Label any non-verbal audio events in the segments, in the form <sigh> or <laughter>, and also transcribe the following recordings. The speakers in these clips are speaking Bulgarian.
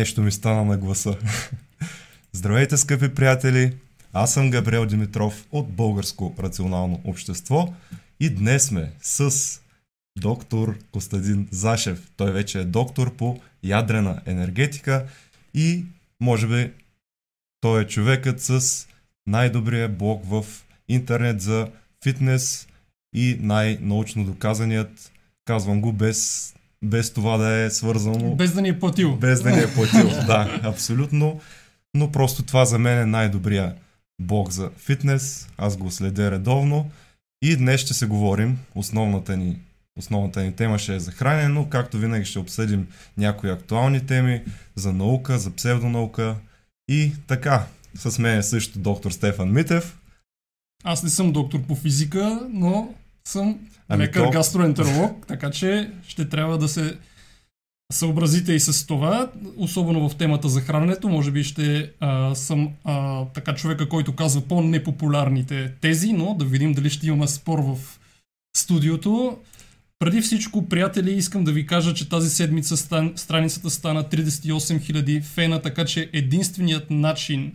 Нещо ми стана на гласа. <laughs> Здравейте, скъпи приятели! Аз съм Габриел Димитров от Българско рационално общество и днес сме с доктор Костадин Зашев. Той вече е доктор по ядрена енергетика и може би той е човекът с най-добрия блог в интернет за фитнес и най-научно доказаният. Казвам го без, без това да е свързано. Без да ни е платил. Без да ни е платил, <laughs> да, абсолютно. Но просто това за мен е най-добрия блог за фитнес. Аз го следя редовно. И днес ще се говорим. Основната ни, основната ни тема ще е за хранене, но както винаги ще обсъдим някои актуални теми за наука, за псевдонаука и така. С мен е също доктор Стефан Митев. Аз не съм доктор по физика, но съм Ами лекар то- гастроентеролог, така че ще трябва да се съобразите и с това, особено в темата за храненето. Може би ще а, съм а, така човека, който казва по-непопулярните тези, но да видим дали ще имаме спор в студиото. Преди всичко, приятели, искам да ви кажа, че тази седмица стан, страницата стана 38 000 фена, така че единственият начин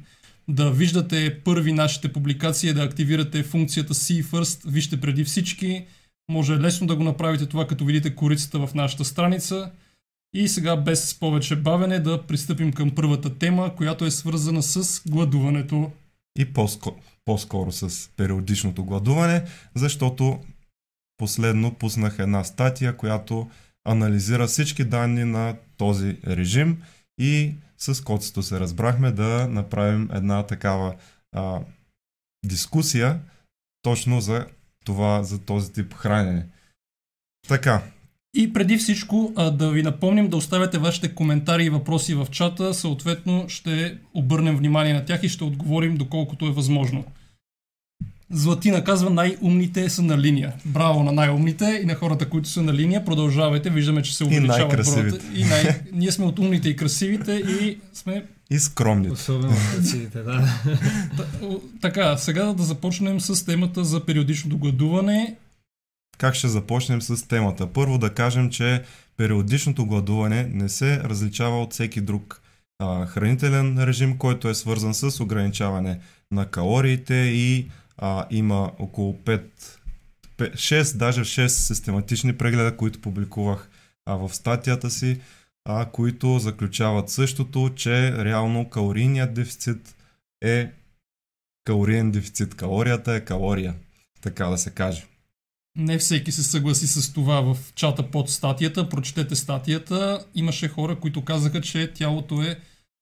да виждате първи нашите публикации е да активирате функцията See First, вижте преди всички. Може лесно да го направите това, като видите корицата в нашата страница. И сега без повече бавене да пристъпим към първата тема, която е свързана с гладуването. и по-скоро, по-скоро с периодичното гладуване, защото последно пуснах една статия, която анализира всички данни на този режим и с Коцето се разбрахме да направим една такава а, дискусия точно за това, за този тип хранене. Така, И преди всичко да ви напомним да оставяте вашите коментари и въпроси в чата, съответно ще обърнем внимание на тях и ще отговорим доколкото е възможно. Златина казва най-умните са на линия. Браво на най-умните и на хората, които са на линия. Продължавайте, виждаме, че се увеличават най-красивите. броята. И най- Ние сме от умните и красивите и сме и скромните. Особено красивите, да. Така, сега да започнем с темата за периодичното гладуване. Как ще започнем с темата? Първо да кажем, че периодичното гладуване не се различава от всеки друг а, хранителен режим, който е свързан с ограничаване на калориите и а, има около 5, 5 6, даже 6 систематични прегледа, които публикувах а, в статията си, а, които заключават същото, че реално калорийният дефицит е калориен дефицит. Калорията е калория, така да се каже. Не всеки се съгласи с това в чата под статията. Прочетете статията. Имаше хора, които казаха, че тялото е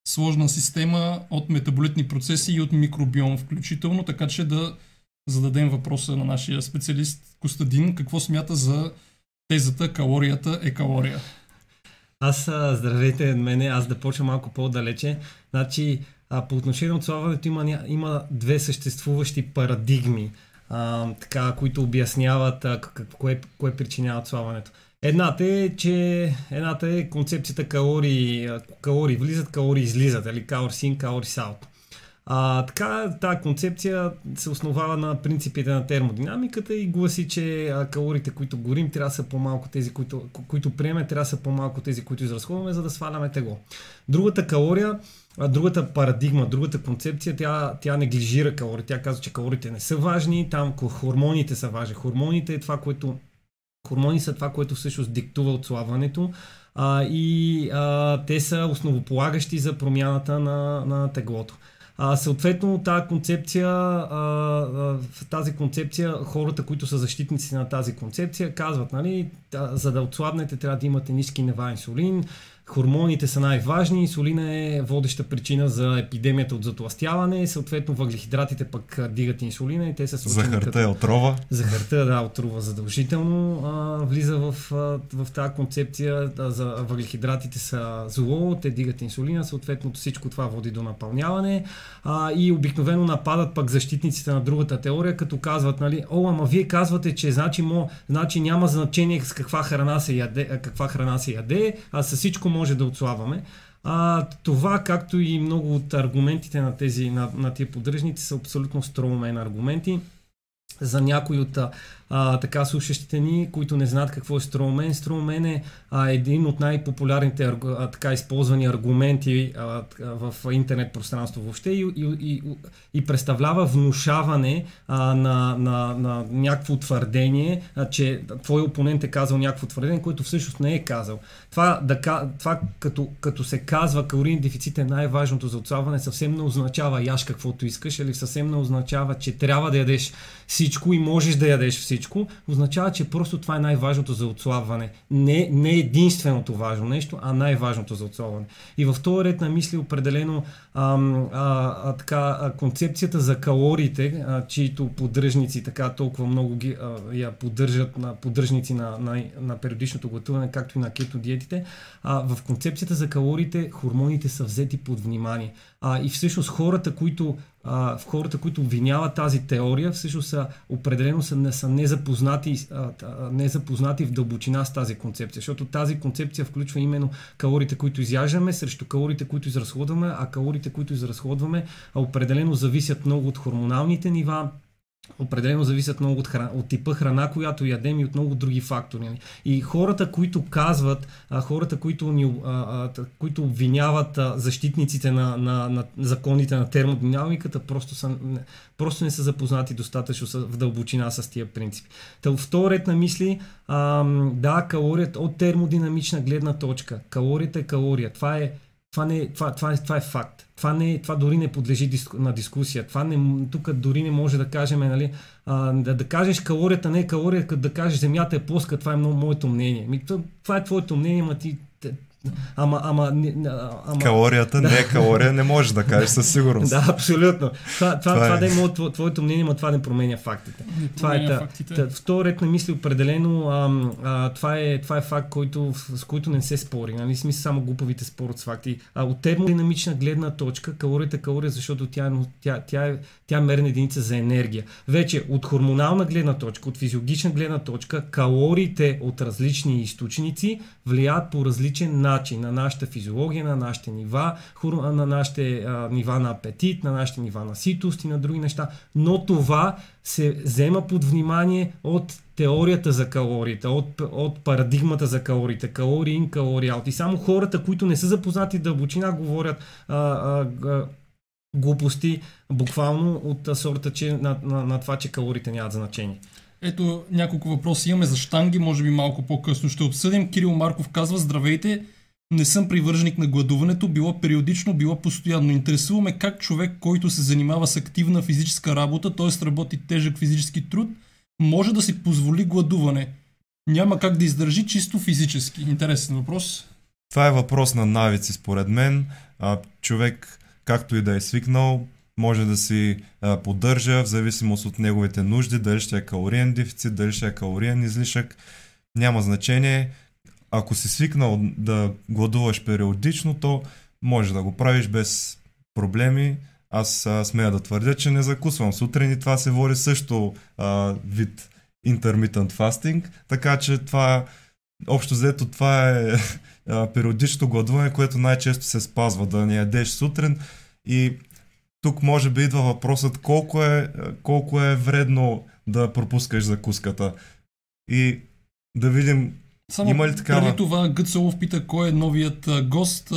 сложна система от метаболитни процеси и от микробиом включително, така че да зададем въпроса на нашия специалист Костадин. Какво смята за тезата калорията е калория? Аз, здравейте от мене, аз да почна малко по-далече. Значи, а, по отношение на отслабването има, има две съществуващи парадигми, а, така, които обясняват а, как, кое, кое причинява отслабването. Едната е, че едната е концепцията калории, калории влизат, калории излизат, или calories in, calories out. А, така, тази концепция се основава на принципите на термодинамиката и гласи, че а, калориите, които горим, трябва да са по-малко тези, които, ко- които приеме, трябва да са по-малко тези, които изразходваме, за да сваляме тегло. Другата калория, другата парадигма, другата концепция, тя, тя неглижира калории. Тя казва, че калориите не са важни, там хормоните са важни. Хормоните е това, което Хормони са това, което всъщност диктува отслабването а, и а, те са основополагащи за промяната на, на теглото. А, съответно, тази концепция, а, а, тази концепция, хората, които са защитници на тази концепция, казват, нали, за да отслабнете, трябва да имате ниски нива инсулин, хормоните са най-важни, инсулина е водеща причина за епидемията от затластяване, съответно въглехидратите пък а, дигат инсулина и те са сочени Захарта като- е отрова. Захарта, да, отрува задължително. А, влиза в, а, в тази концепция. Да, за въглехидратите са зло, те дигат инсулина, съответно всичко това води до напълняване. А, и обикновено нападат пък защитниците на другата теория, като казват, нали, о, ама вие казвате, че значи, мо, значи няма значение с каква храна се яде, а, каква храна се яде, а с всичко може да отслабваме. А, това, както и много от аргументите на тези, на, на тия поддръжници, са абсолютно строумен аргументи. за някои от а, така слушащите ни, които не знаят какво е строумен. Строумен е а, един от най-популярните а, така използвани аргументи а, в интернет пространство въобще и, и, и, и представлява внушаване а, на, на, на някакво твърдение, а, че твой опонент е казал някакво твърдение, което всъщност не е казал. Това, да, това като, като се казва калориен дефицит е най-важното за отслабване, съвсем не означава яш каквото искаш или съвсем не означава, че трябва да ядеш всичко и можеш да ядеш всичко, означава, че просто това е най-важното за отслабване. Не, не единственото важно нещо, а най-важното за отслабване. И в този ред на мисли определено ам, а, а, така, а, концепцията за калориите, а, чието поддръжници така толкова много ги а, я поддържат на поддръжници на, на, на периодичното глътуване, както и на кето диетите, а, в концепцията за калориите хормоните са взети под внимание. А, и всъщност хората, които в хората, които обвиняват тази теория, всъщност са определено са, не, са незапознати, незапознати в дълбочина с тази концепция, защото тази концепция включва именно калориите, които изяждаме, срещу калориите, които изразходваме, а калориите, които изразходваме, определено зависят много от хормоналните нива, определено зависят много от, храна, от типа храна, която ядем и от много други фактори. И хората, които казват, а, хората, които, ни, които обвиняват защитниците на, на, на законите на термодинамиката, просто, са, просто не са запознати достатъчно в дълбочина с тия принципи. Та, ред на мисли, да, калорията от термодинамична гледна точка. Калорията е калория. Това е това, не, това, това, е, това е факт. Това, не, това дори не подлежи на дискусия. Това не, тук дори не може да кажем, нали, а, да, да кажеш калорията не е калория, като да кажеш земята е плоска, това е моето мнение. Ми, това е твоето мнение, ма ти Ама, ама, ама... Калорията да. не е калория, не можеш да кажеш със сигурност. да, абсолютно. Това, това, това, е. това да е моето, твоето мнение, но това не променя фактите. Не това е фактите. Та, втори ред на мисли определено, а, а, това, е, това е факт, който, с който не се спори. Нали? Смисъл само глупавите спорят с факти. А от термодинамична гледна точка, калорията е калория, защото тя, тя, тя, е, тя е мерна единица за енергия. Вече от хормонална гледна точка, от физиологична гледна точка, калориите от различни източници влияят по различен начин на нашата физиология, на нашите нива, на нашите а, нива на апетит, на нашите нива на ситост и на други неща. Но това се взема под внимание от теорията за калориите, от, от парадигмата за калориите, калории ин, калории аут. И само хората, които не са запознати дълбочина, говорят а, а, глупости, буквално от сорта, че, на, на, на това, че калориите нямат значение. Ето няколко въпроси имаме за штанги, може би малко по-късно ще обсъдим. Кирил Марков казва, здравейте, не съм привърженик на гладуването, било периодично, било постоянно. Интересуваме как човек, който се занимава с активна физическа работа, т.е. работи тежък физически труд, може да си позволи гладуване. Няма как да издържи чисто физически. Интересен въпрос. Това е въпрос на навици, според мен. А, човек, както и да е свикнал, може да си а, поддържа в зависимост от неговите нужди, дали ще е калориен дефицит, дали ще е калориен излишък. Няма значение. Ако си свикнал да гладуваш периодично, то може да го правиш без проблеми. Аз а, смея да твърдя, че не закусвам. Сутрин и това се води също а, вид intermittent fasting, така че това общо взето това е <laughs> периодично гладуване, което най-често се спазва, да не ядеш сутрин. И тук може би идва въпросът колко е, колко е вредно да пропускаш закуската. И да видим само Има ли такава? преди това Гъцелов пита кой е новият гост.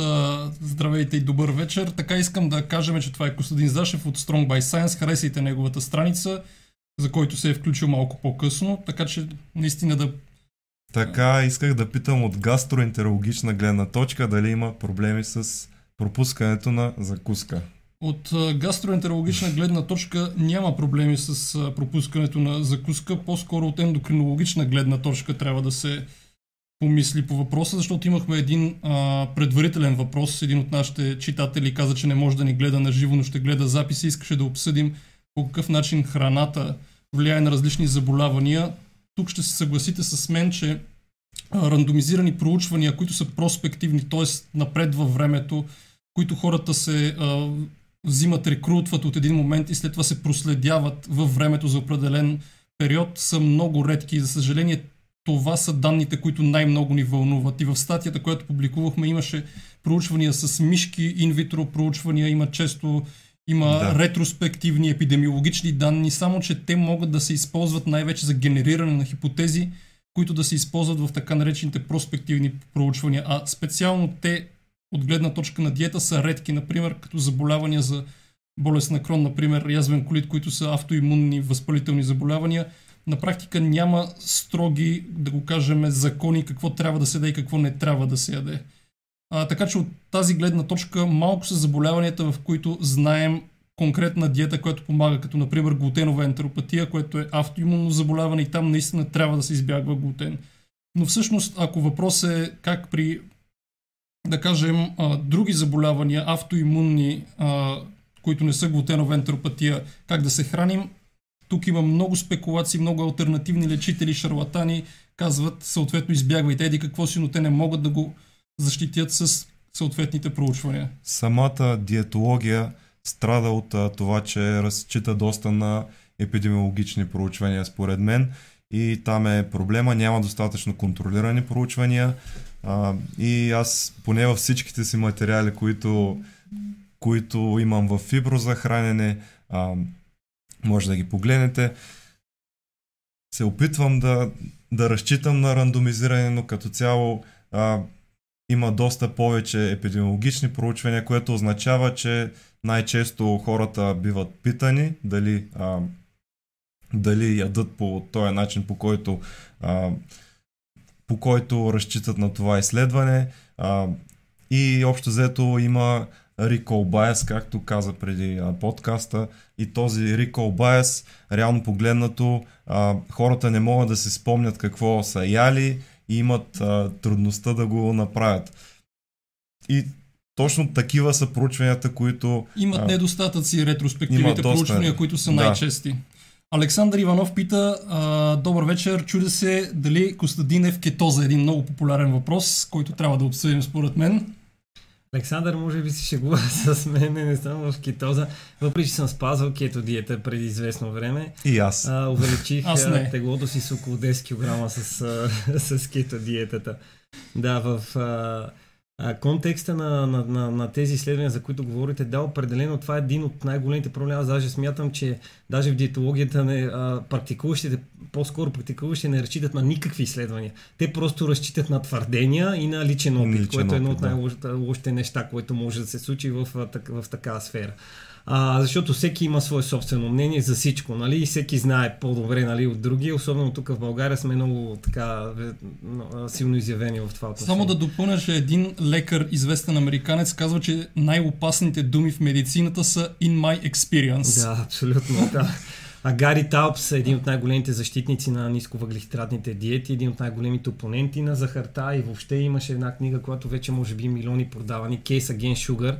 Здравейте и добър вечер. Така искам да кажем, че това е Костадин Зашев от Strong by Science. Харесайте неговата страница, за който се е включил малко по-късно. Така че наистина да така, исках да питам от гастроентерологична гледна точка дали има проблеми с пропускането на закуска. От гастроентерологична гледна точка няма проблеми с пропускането на закуска, по-скоро от ендокринологична гледна точка трябва да се помисли по въпроса, защото имахме един а, предварителен въпрос. Един от нашите читатели каза, че не може да ни гледа на живо, но ще гледа записи. Искаше да обсъдим по какъв начин храната влияе на различни заболявания. Тук ще се съгласите с мен, че а, рандомизирани проучвания, които са проспективни, т.е. напред във времето, които хората се а, взимат, рекрутват от един момент и след това се проследяват във времето за определен период, са много редки. За съжаление, това са данните, които най-много ни вълнуват. И в статията, която публикувахме, имаше проучвания с мишки, инвитро проучвания, има често Има Да. ретроспективни епидемиологични данни, само че те могат да се използват най-вече за генериране на хипотези, които да се използват в така наречените проспективни проучвания. А специално те от гледна точка на диета са редки, например, като заболявания за болест на крон, например, язвен колит, които са автоимунни възпалителни заболявания. На практика няма строги, да го кажем, закони какво трябва да се яде и какво не трябва да се яде. А, така че от тази гледна точка малко са заболяванията, в които знаем конкретна диета, която помага, като например глутенова ентеропатия, което е автоимунно заболяване и там наистина трябва да се избягва глутен. Но всъщност, ако въпрос е как при, да кажем, други заболявания, автоимунни, които не са глутенова ентеропатия, как да се храним, тук има много спекулации, много альтернативни лечители, шарлатани, казват съответно избягвайте еди какво си, но те не могат да го защитят с съответните проучвания. Самата диетология страда от това, че разчита доста на епидемиологични проучвания, според мен. И там е проблема, няма достатъчно контролирани проучвания. А, и аз, поне във всичките си материали, които, които имам в Фибро за хранене, а, може да ги погледнете, се опитвам да, да разчитам на рандомизиране, но като цяло а, има доста повече епидемиологични проучвания, което означава, че най-често хората биват питани дали, а, дали ядат по този начин, по който, а, по който разчитат на това изследване. А, и общо взето има recall bias, както каза преди а, подкаста. И този recall bias, реално погледнато, а, хората не могат да се спомнят какво са яли и имат а, трудността да го направят. И точно такива са проучванията, които Имат недостатъци ретроспективните доста. проучвания, които са Да. най-чести. Александър Иванов пита, а, добър вечер, чудя се дали Костадин е в кетоза, един много популярен въпрос, който трябва да обсъдим според мен. Александър може би се шегува <laughs> с мен, не съм в кетоза, въпреки че съм спазвал кето диета преди известно време. и аз. А, увеличих Аз не. теглото си с около 10 кг с, <laughs> с кето диетата. Да, в а, а, контекста на, на, на, на тези изследвания, за които говорите, да, определено това е един от най-големите проблеми. Аз даже смятам, че даже в диетологията не, а, практикуващите, по-скоро практикуващите не разчитат на никакви изследвания. Те просто разчитат на твърдения и на личен опит, Личен което е едно от да. най-лошите лошите неща, което може да се случи в, так, в такава сфера. А, защото всеки има свое собствено мнение за всичко, нали? И всеки знае по-добре нали, от други. Особено тук в България сме много така силно изявени в това отношение. Само да допълня, че един лекар, известен американец, казва, че най-опасните думи в медицината са in my experience. Да, абсолютно. Да. А Гари Таупс е един от най-големите защитници на нисковъглехидратните диети, един от най-големите опоненти на захарта и въобще имаше една книга, която вече може би милиони продавани, Case Against Sugar.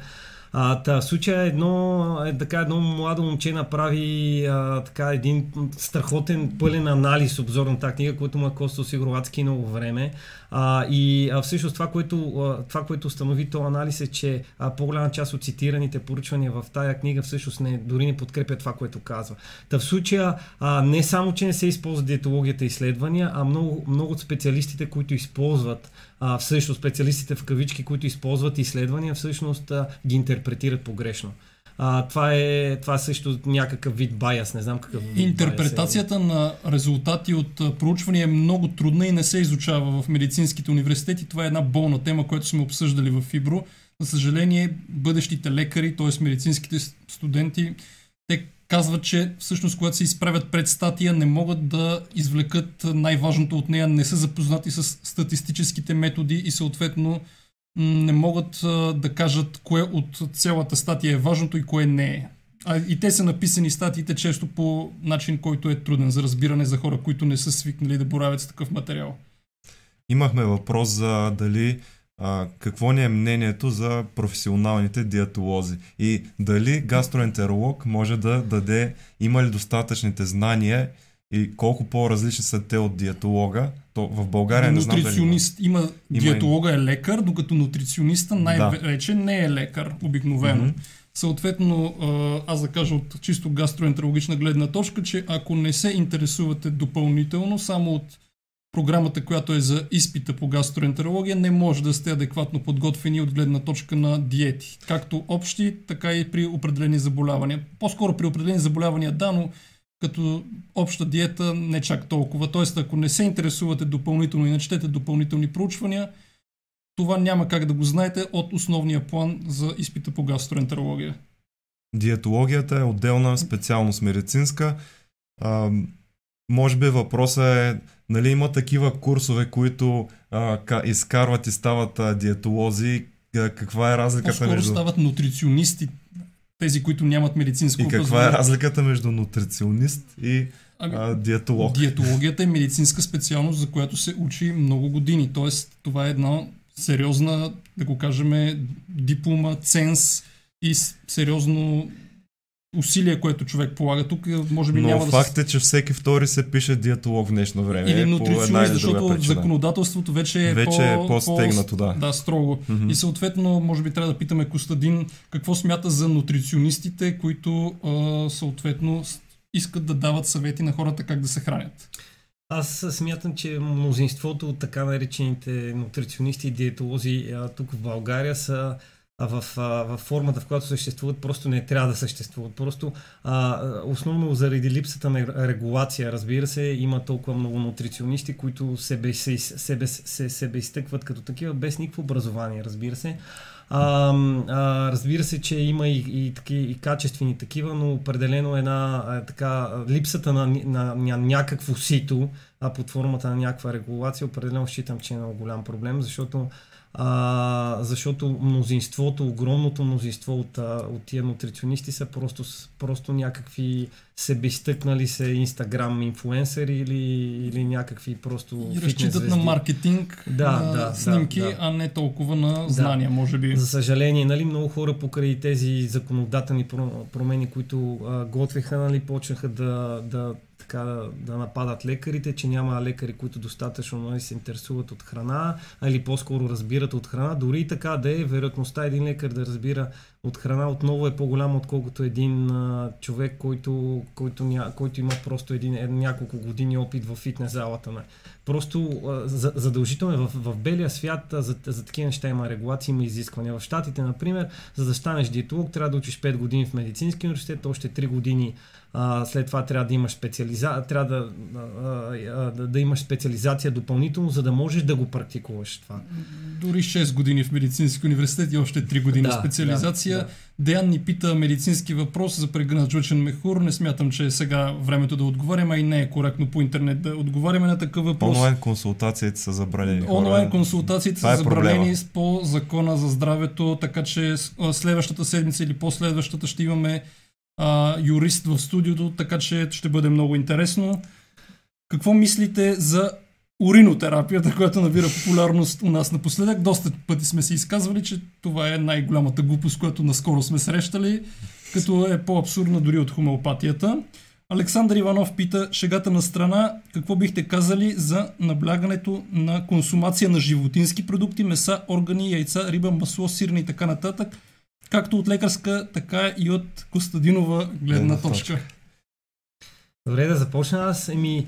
А, та, в случая едно, е, така, едно младо момче направи а, така, един страхотен пълен анализ, обзор на тази книга, който му е коствал сигурно адски много време. А, и а, всъщност това което, а, това, което установи този анализ е, че а, по-голяма част от цитираните поручвания в тая книга всъщност не, дори не подкрепят това, което казва. Та в случая а, не само, че не се използва диетологията изследвания, а много, много от специалистите, които използват а, всъщност специалистите в кавички, които използват изследвания, всъщност а, ги интерпретират погрешно. А, това, е, това е също някакъв вид байас, не знам какъв вид Интерпретацията на резултати от проучвания е много трудна и не се изучава в медицинските университети. Това е една болна тема, която сме обсъждали в Фибро. За съжаление, бъдещите лекари, т.е. медицинските студенти, те казват, че всъщност когато се изправят пред статия, не могат да извлекат най-важното от нея, не са запознати с статистическите методи и съответно не могат да кажат кое от цялата статия е важното и кое не е. А, и те са написани статиите често по начин, който е труден за разбиране за хора, които не са свикнали да боравят с такъв материал. Имахме въпрос за дали а, какво ни е мнението за професионалните диетолози и дали гастроентеролог може да даде, има ли достатъчните знания и колко по-различни са те от диетолога. То в България не знам дали има. Нутриционист има, диетолога е лекар, докато нутрициониста най-вече не е лекар, обикновено. Мгм. Съответно, аз да кажа от чисто гастроентерологична гледна точка, че ако не се интересувате допълнително само от програмата, която е за изпита по гастроентерология, не може да сте адекватно подготвени от гледна точка на диети. Както общи, така и при определени заболявания. По-скоро при определени заболявания да, но като обща диета не чак толкова. Тоест, ако не се интересувате допълнително и не четете допълнителни проучвания, това няма как да го знаете от основния план за изпита по гастроентерология. Диетологията е отделна специалност медицинска. Може би въпросът е, нали има такива курсове, които а, изкарват и стават а, диетолози. Каква е разликата По-скоро между... стават нутриционисти, тези, които нямат медицинско И каква е разликата между нутриционист и ами, а, диетолог? Диетологията е медицинска специалност, за която се учи много години. Тоест, това е една сериозна, да го кажем, диплома, ценз и сериозно усилие, което човек полага. Тук може би Но няма факт да е, че всеки втори се пише диетолог в днешно време. Или нутриционист, защото причина. законодателството вече е, вече по, е по-стегнато, да. Да, строго. Mm-hmm. И съответно, може би трябва да питаме Костадин какво смята за нутриционистите, които а, съответно искат да дават съвети на хората как да се хранят. Аз смятам, че мнозинството от така наречените нутриционисти и диетолози тук в България са в, в формата, в която съществуват, просто не трябва да съществуват. Просто а, основно заради липсата на регулация, разбира се, има толкова много нутриционисти, които себе, се, себе, се, себе изтъкват като такива, без никакво образование, разбира се. А, а, разбира се, че има и, и, таки, и качествени такива, но определено една а, така, липсата на, на, на някакво сито а, под формата на някаква регулация, определено считам, че е много голям проблем, защото а, защото мнозинството, огромното мнозинство от, от тия нутриционисти са просто, просто някакви себестъкнали се инстаграм инфуенсери или, или някакви просто И разчитат на маркетинг, да, на да, снимки, да, да. а не толкова на знания, да. може би. За съжаление, нали, много хора покрай тези законодателни промени, които а, готвеха, нали, почнаха да, да така да, да нападат лекарите, че няма лекари, които достатъчно нали, се интересуват от храна, или по-скоро разбират от храна. Дори и така да е, вероятността един лекар да разбира от храна отново е по-голяма, отколкото един а, човек, който, който, ня, който има просто един, е, няколко години опит в фитнес залата. Не. Просто а, за, задължително е в, в белия свят а, за, за такива неща има регулации, има изисквания. В Штатите, например, за да станеш диетолог, трябва да учиш 5 години в медицински университет, още 3 години а, след това трябва да имаш специализация, трябва да, а, да, да имаш специализация допълнително, за да можеш да го практикуваш това. Дори 6 години в медицински университет и още 3 години да, специализация. Да, да. Деян ни пита медицински въпрос за прегънат жлъчен мехур. Не смятам, че е сега времето да отговаряме и не е коректно по интернет да отговаряме на такъв въпрос. Онлайн консултациите са забранени. Онлайн консултациите са е забранени по закона за здравето, така че следващата седмица или последващата ще имаме а, юрист в студиото, така че ще бъде много интересно. Какво мислите за уринотерапията, която набира популярност у нас напоследък? Доста пъти сме си изказвали, че това е най-голямата глупост, която наскоро сме срещали, като е по-абсурдна дори от хомеопатията. Александър Иванов пита, шегата на страна, какво бихте казали за наблягането на консумация на животински продукти, меса, органи, яйца, риба, масло, сирни и така нататък, както от лекарска, така и от Костадинова гледна точка. Добре, да започна аз. Еми,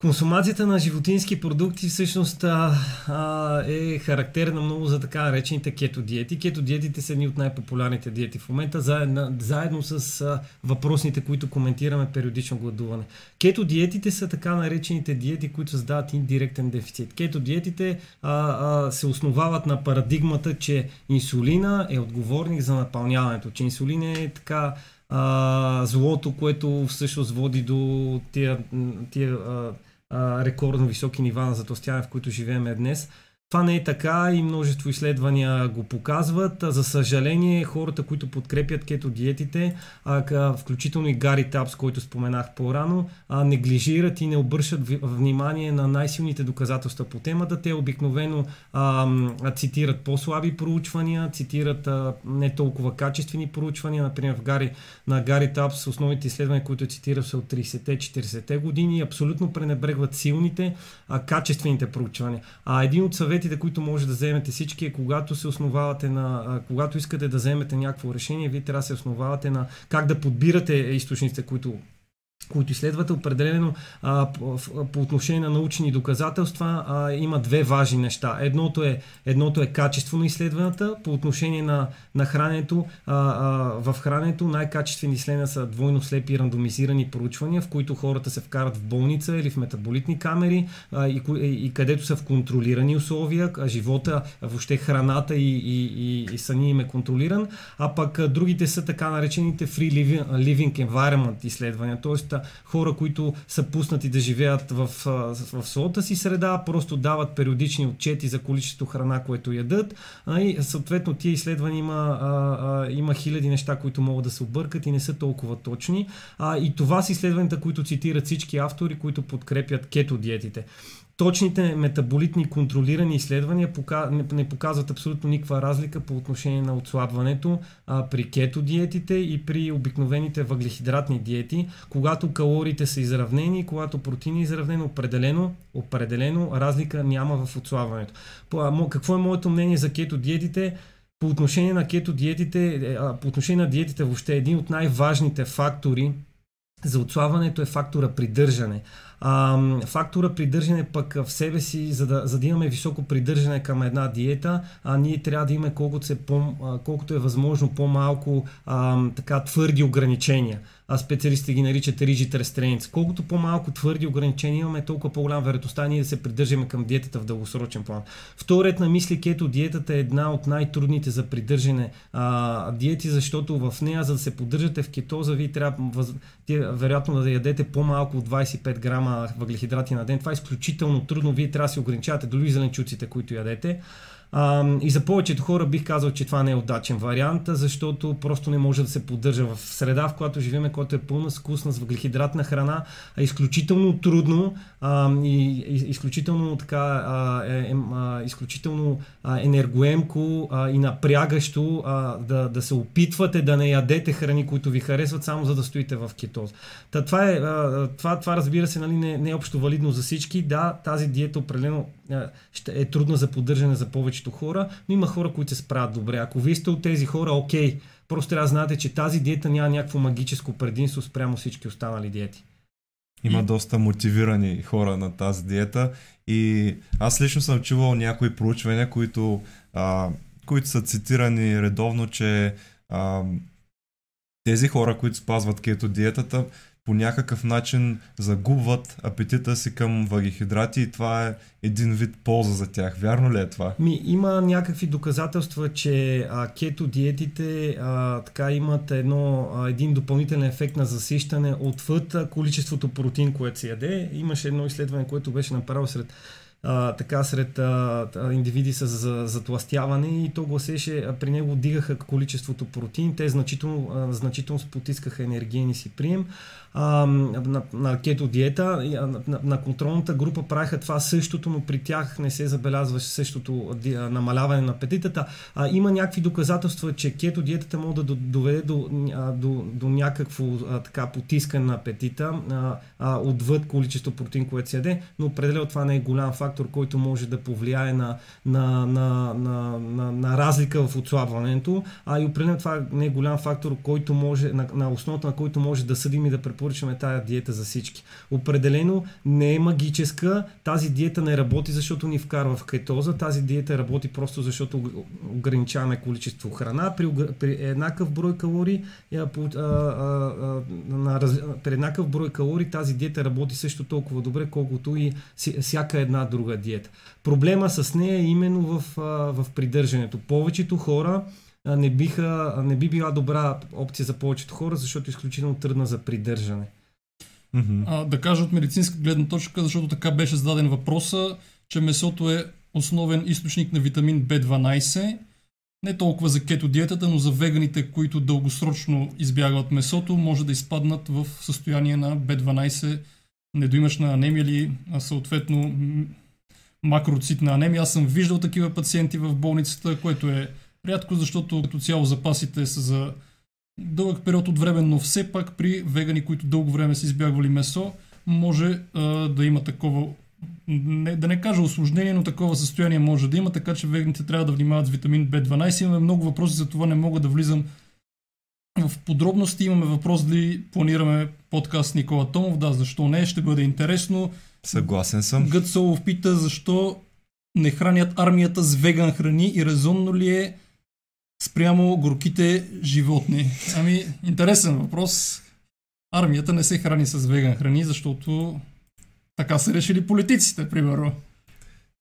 Консумацията на животински продукти всъщност а, а, е характерна много за така наречените кето диети. Кето диетите са едни от най-популярните диети в момента, заедно, заедно с а, въпросните, които коментираме периодично гладуване. Кето диетите са така наречените диети, които създават индиректен дефицит. Кето диетите а, а, се основават на парадигмата, че инсулина е отговорник за напълняването, че инсулин е така а, злото, което всъщност води до тия, тия а, рекордно високи нива на затластяване, в които живеем днес. Това не е така и множество изследвания го показват. За съжаление, хората, които подкрепят кето диетите, включително и Гари Тапс, който споменах по-рано, неглижират и не обръщат внимание на най-силните доказателства по темата. Те обикновено цитират по-слаби проучвания, цитират не толкова качествени проучвания. Например, в Гари, на Гари Тапс основните изследвания, които цитира са от 30-40-те години, абсолютно пренебрегват силните, качествените проучвания. А един от съветите съветите, които може да вземете всички е когато се основавате на, когато искате да вземете някакво решение, вие трябва да се основавате на как да подбирате източниците, които които изследвате определено а, по, по отношение на научни доказателства а, има две важни неща. Едното е, едното е качество на изследваната по отношение на, на храненето. А, а, в храненето най-качествени изследвания са двойно слепи рандомизирани проучвания, в които хората се вкарат в болница или в метаболитни камери а, и, и, където са в контролирани условия, а живота, въобще храната и, и, и, и съни им е контролиран, а пък а, другите са така наречените free living, living environment изследвания, т.е хора, които са пуснати да живеят в, в своята си среда, просто дават периодични отчети за количество храна, което ядат. И съответно тия изследвания има, има хиляди неща, които могат да се объркат и не са толкова точни. И това са изследванията, които цитират всички автори, които подкрепят кето диетите точните метаболитни контролирани изследвания не показват абсолютно никаква разлика по отношение на отслабването а, при кето диетите и при обикновените въглехидратни диети, когато калориите са изравнени, когато протеини е изравнено, определено, определено разлика няма в отслабването. Какво е моето мнение за кето диетите? По отношение на кето диетите, е, по отношение на диетите въобще един от най-важните фактори за отслабването е фактора придържане. А, фактора придържане пък в себе си, за да, за да имаме високо придържане към една диета, а, ние трябва да имаме колкото, колкото е възможно по-малко а, така твърди ограничения а специалистите ги наричат rigid restraints. Колкото по-малко твърди ограничения имаме, толкова по-голяма вероятността ние да се придържаме към диетата в дългосрочен план. Вторият на мисли, кето диетата е една от най-трудните за придържане а, диети, защото в нея, за да се поддържате в кетоза, ви трябва въз... вероятно да ядете по-малко от 25 грама въглехидрати на ден. Това е изключително трудно. Вие трябва да си ограничавате дори зеленчуците, които ядете. А, и за повечето хора бих казал, че това не е удачен вариант, защото просто не може да се поддържа в среда, в която живеем, която е пълна вкусна с въглехидратна храна, а изключително трудно а, и, и изключително така а, е, а, изключително а, енергоемко а, и напрягащо а, да, да се опитвате да не ядете храни, които ви харесват, само за да стоите в кетоз. Та, това, е, а, това, това разбира се нали, не, не е общо валидно за всички. Да, тази диета определено ще е трудна за поддържане за повечето хора, но има хора, които се справят добре. Ако вие сте от тези хора, окей, просто трябва да знаете, че тази диета няма някакво магическо предимство спрямо всички останали диети. Има и... доста мотивирани хора на тази диета и аз лично съм чувал някои проучвания, които, а, които са цитирани редовно, че а, тези хора, които спазват кето диетата, по някакъв начин загубват апетита си към въглехидрати и това е един вид полза за тях. Вярно ли е това? Ми, има някакви доказателства, че а, кето диетите а, така имат едно, а, един допълнителен ефект на засищане отвъд количеството протеин, което се яде. Имаше едно изследване, което беше направено сред а, така сред а, индивиди с за, затластяване и то гласеше, при него дигаха количеството протеин, те значително, а, значително потискаха енергийни си прием а, на, на кето диета. На, на контролната група правиха това същото, но при тях не се забелязваше същото намаляване на апетитата. А, има някакви доказателства, че кето диетата може да доведе до, до, до някакво а, така потискане на апетита а, а, отвъд количество протеин, което се яде, но определено това не е голям фактор, който може да повлияе на, на, на, на, на, на разлика в отслабването, а и определено това не е голям фактор, който може, на, на основата на който може да съдим и да препоръчаме препоръчваме тази диета за всички. Определено не е магическа, тази диета не работи защото ни вкарва в кетоза, тази диета работи просто защото ограничаваме количество храна при, при еднакъв брой калории, при еднакъв брой калории тази диета работи също толкова добре, колкото и всяка една друга диета. Проблема с нея е именно в, в придържането. Повечето хора не, биха, не би била добра опция за повечето хора, защото е изключително трудна за придържане. Mm-hmm. А, да кажа от медицинска гледна точка, защото така беше зададен въпроса, че месото е основен източник на витамин B12. Не толкова за кето диетата, но за веганите, които дългосрочно избягват месото, може да изпаднат в състояние на B12 недоимъчна анемия или съответно макроцитна анемия. Аз съм виждал такива пациенти в болницата, което е Рядко, защото като цяло запасите са за дълъг период от време, но все пак при вегани, които дълго време са избягвали месо, може а, да има такова, не, да не кажа осложнение, но такова състояние може да има, така че веганите трябва да внимават с витамин B12. Имаме много въпроси, за това не мога да влизам в подробности имаме въпрос дали планираме подкаст Никола Томов. Да, защо не? Ще бъде интересно. Съгласен съм. Гът Солов пита защо не хранят армията с веган храни и резонно ли е спрямо горките животни? Ами, интересен въпрос. Армията не се храни с веган храни, защото така са решили политиците, примерно.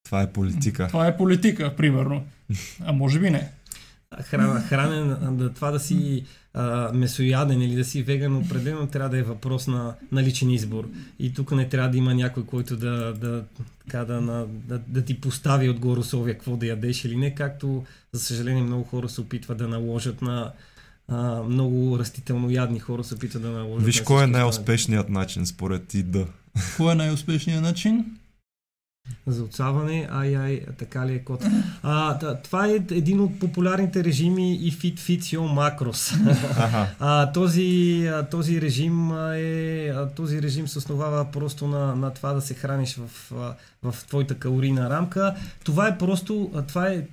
Това е политика. Това е политика, примерно. А може би не. Храна, хранен, да, това да си а, месояден или да си веган, определено трябва да е въпрос на, на личен избор. И тук не трябва да има някой, който да, да, така, да, на, да, да ти постави отгоре условия какво да ядеш или не, както за съжаление много хора се опитват да наложат на а, много растително ядни хора се опитват да наложат. Виж кой е най-успешният начин според ти да. Кой е най-успешният начин? За отсаване, ай, ай, така ли е код. А, това е един от популярните режими и Fit Fit Yo Macros. а, този, този режим е, този режим се основава просто на, на това да се храниш в, в твоята калорийна рамка. Това е просто, това е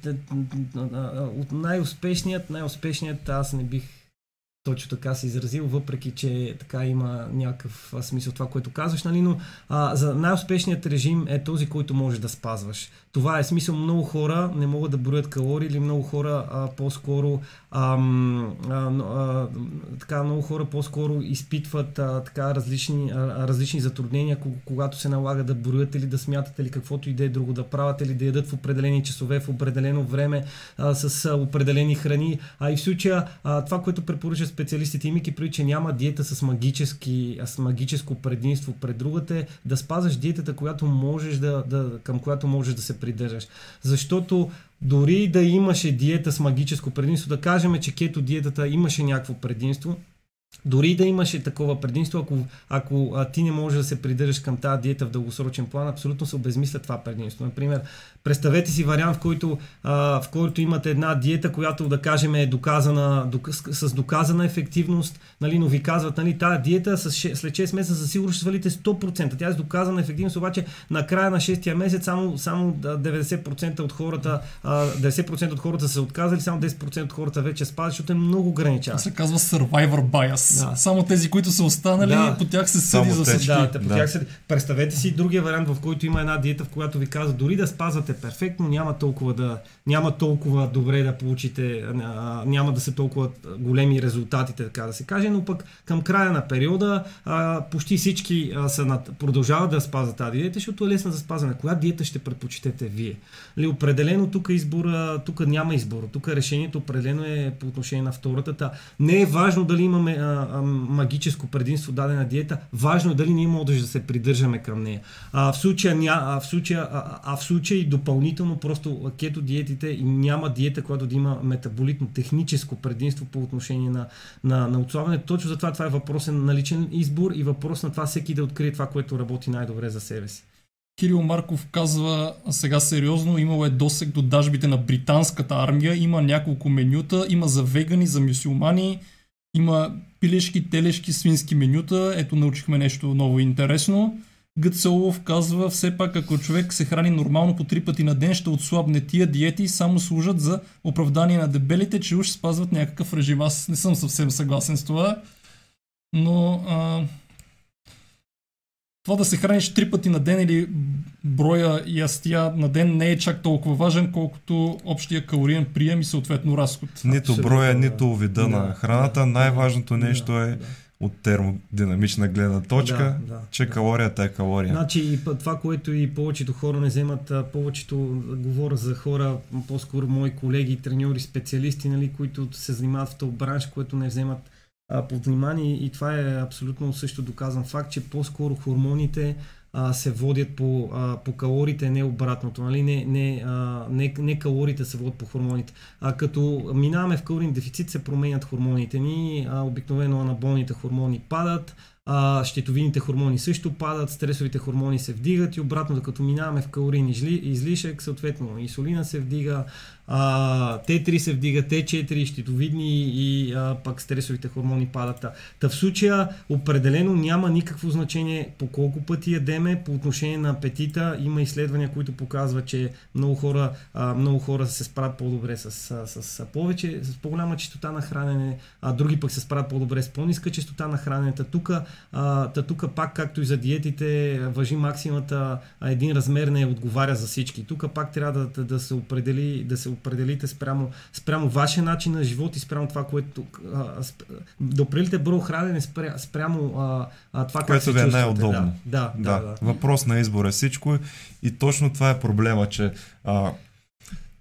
от най-успешният, най-успешният, аз не бих точно така се изразил, въпреки че така има някакъв смисъл това, което казваш, нали? но а, за най-успешният режим е този, който можеш да спазваш. Това е смисъл. Много хора не могат да броят калории или много хора а, по-скоро ам, а, а, така, много хора по-скоро изпитват а, така различни, а, различни затруднения, когато се налага да броят или да смятат или каквото и да е друго да правят или да ядат в определени часове, в определено време а, с определени храни. А и в случая а, това, което препоръча специалистите, имайки преди, че няма диета с, магически, с магическо предимство пред другата, е да спазваш диетата, която можеш да, да, към която можеш да се придържаш. Защото дори да имаше диета с магическо предимство, да кажем, че кето диетата имаше някакво предимство, дори да имаше такова предимство, ако, ако а, ти не можеш да се придържаш към тази диета в дългосрочен план, абсолютно се обезмисля това предимство. Например, представете си вариант, в който, а, в който имате една диета, която да кажем е доказана, док, с доказана ефективност, нали, но ви казват, нали, тази диета с, след 6 месеца със сигурност ще свалите 100%. Тя е с доказана ефективност, обаче на края на 6 месец само, само 90% от хората, а, 90% от хората са се отказали, само 10% от хората вече спадат, защото е много ограничава. Това се казва survivor bias. Да. Само тези, които са останали, да. по тях се съди за всички. Да, по да. Тях се... Представете си другия вариант, в който има една диета, в която ви казва, дори да спазвате перфектно, няма толкова, да, няма толкова добре да получите, няма да са толкова големи резултатите, така да се каже, но пък към края на периода а, почти всички а, са над, продължават да спазват тази диета, защото е лесна за спазване. Коя диета ще предпочитете вие? Ли, определено тук избора, тук няма избор. Тук решението определено е по отношение на втората. Та, не е важно дали имаме магическо предимство дадена диета, важно е дали ние можем да се придържаме към нея. А, в случая, а, в случая, а, а в случая допълнително просто кето диетите няма диета, която да има метаболитно техническо предимство по отношение на, на, на отслабване. Точно затова това е въпрос на личен избор и въпрос на това всеки да открие това, което работи най-добре за себе си. Кирил Марков казва сега сериозно, имало е досег до дажбите на британската армия, има няколко менюта, има за вегани, за мюсюлмани, има пилешки, телешки, свински менюта. Ето научихме нещо ново и интересно. Гъцелов казва, все пак ако човек се храни нормално по три пъти на ден, ще отслабне тия диети само служат за оправдание на дебелите, че уж спазват някакъв режим. Аз не съм съвсем съгласен с това, но а, това да се храниш три пъти на ден или броя ястия на ден не е чак толкова важен, колкото общия калориен прием и съответно разход. Нито броя, нито вида да, на храната. Най-важното нещо е да от термодинамична гледна точка, да, да, че да. калорията е калория. Значи това, което и повечето хора не вземат, повечето говоря за хора, по-скоро мои колеги, треньори, специалисти, нали, които се занимават в този бранш, което не вземат а, под внимание и това е абсолютно също доказан факт, че по-скоро хормоните а, се водят по, а, по калориите, не обратното. Нали? Не, не, а, не, не калориите се водят по хормоните. А като минаваме в калорин дефицит, се променят хормоните ни. А, обикновено анаболните хормони падат, а, щитовидните хормони също падат, стресовите хормони се вдигат и обратно, докато минаваме в калорийни излишък, съответно инсулина се вдига, а, Т3 се вдига, Т4, щитовидни и а, пък стресовите хормони падат. Та в случая определено няма никакво значение по колко пъти ядеме. По отношение на апетита има изследвания, които показват, че много хора, а, много хора се справят по-добре с, с, с, повече, с по-голяма частота на хранене, а други пък се справят по-добре с по-ниска частота на храненето. Тук пак, както и за диетите, въжи максимата, един размер не отговаря за всички. Тук пак трябва да, да, да се определи, да се определите спрямо, спрямо вашия начин на живот и спрямо това, което а, сп, да определите бро хранене спря, спрямо а, а, това, което ви е най-удобно. Да, да, да, да, да. Въпрос на избор е всичко и точно това е проблема, че а,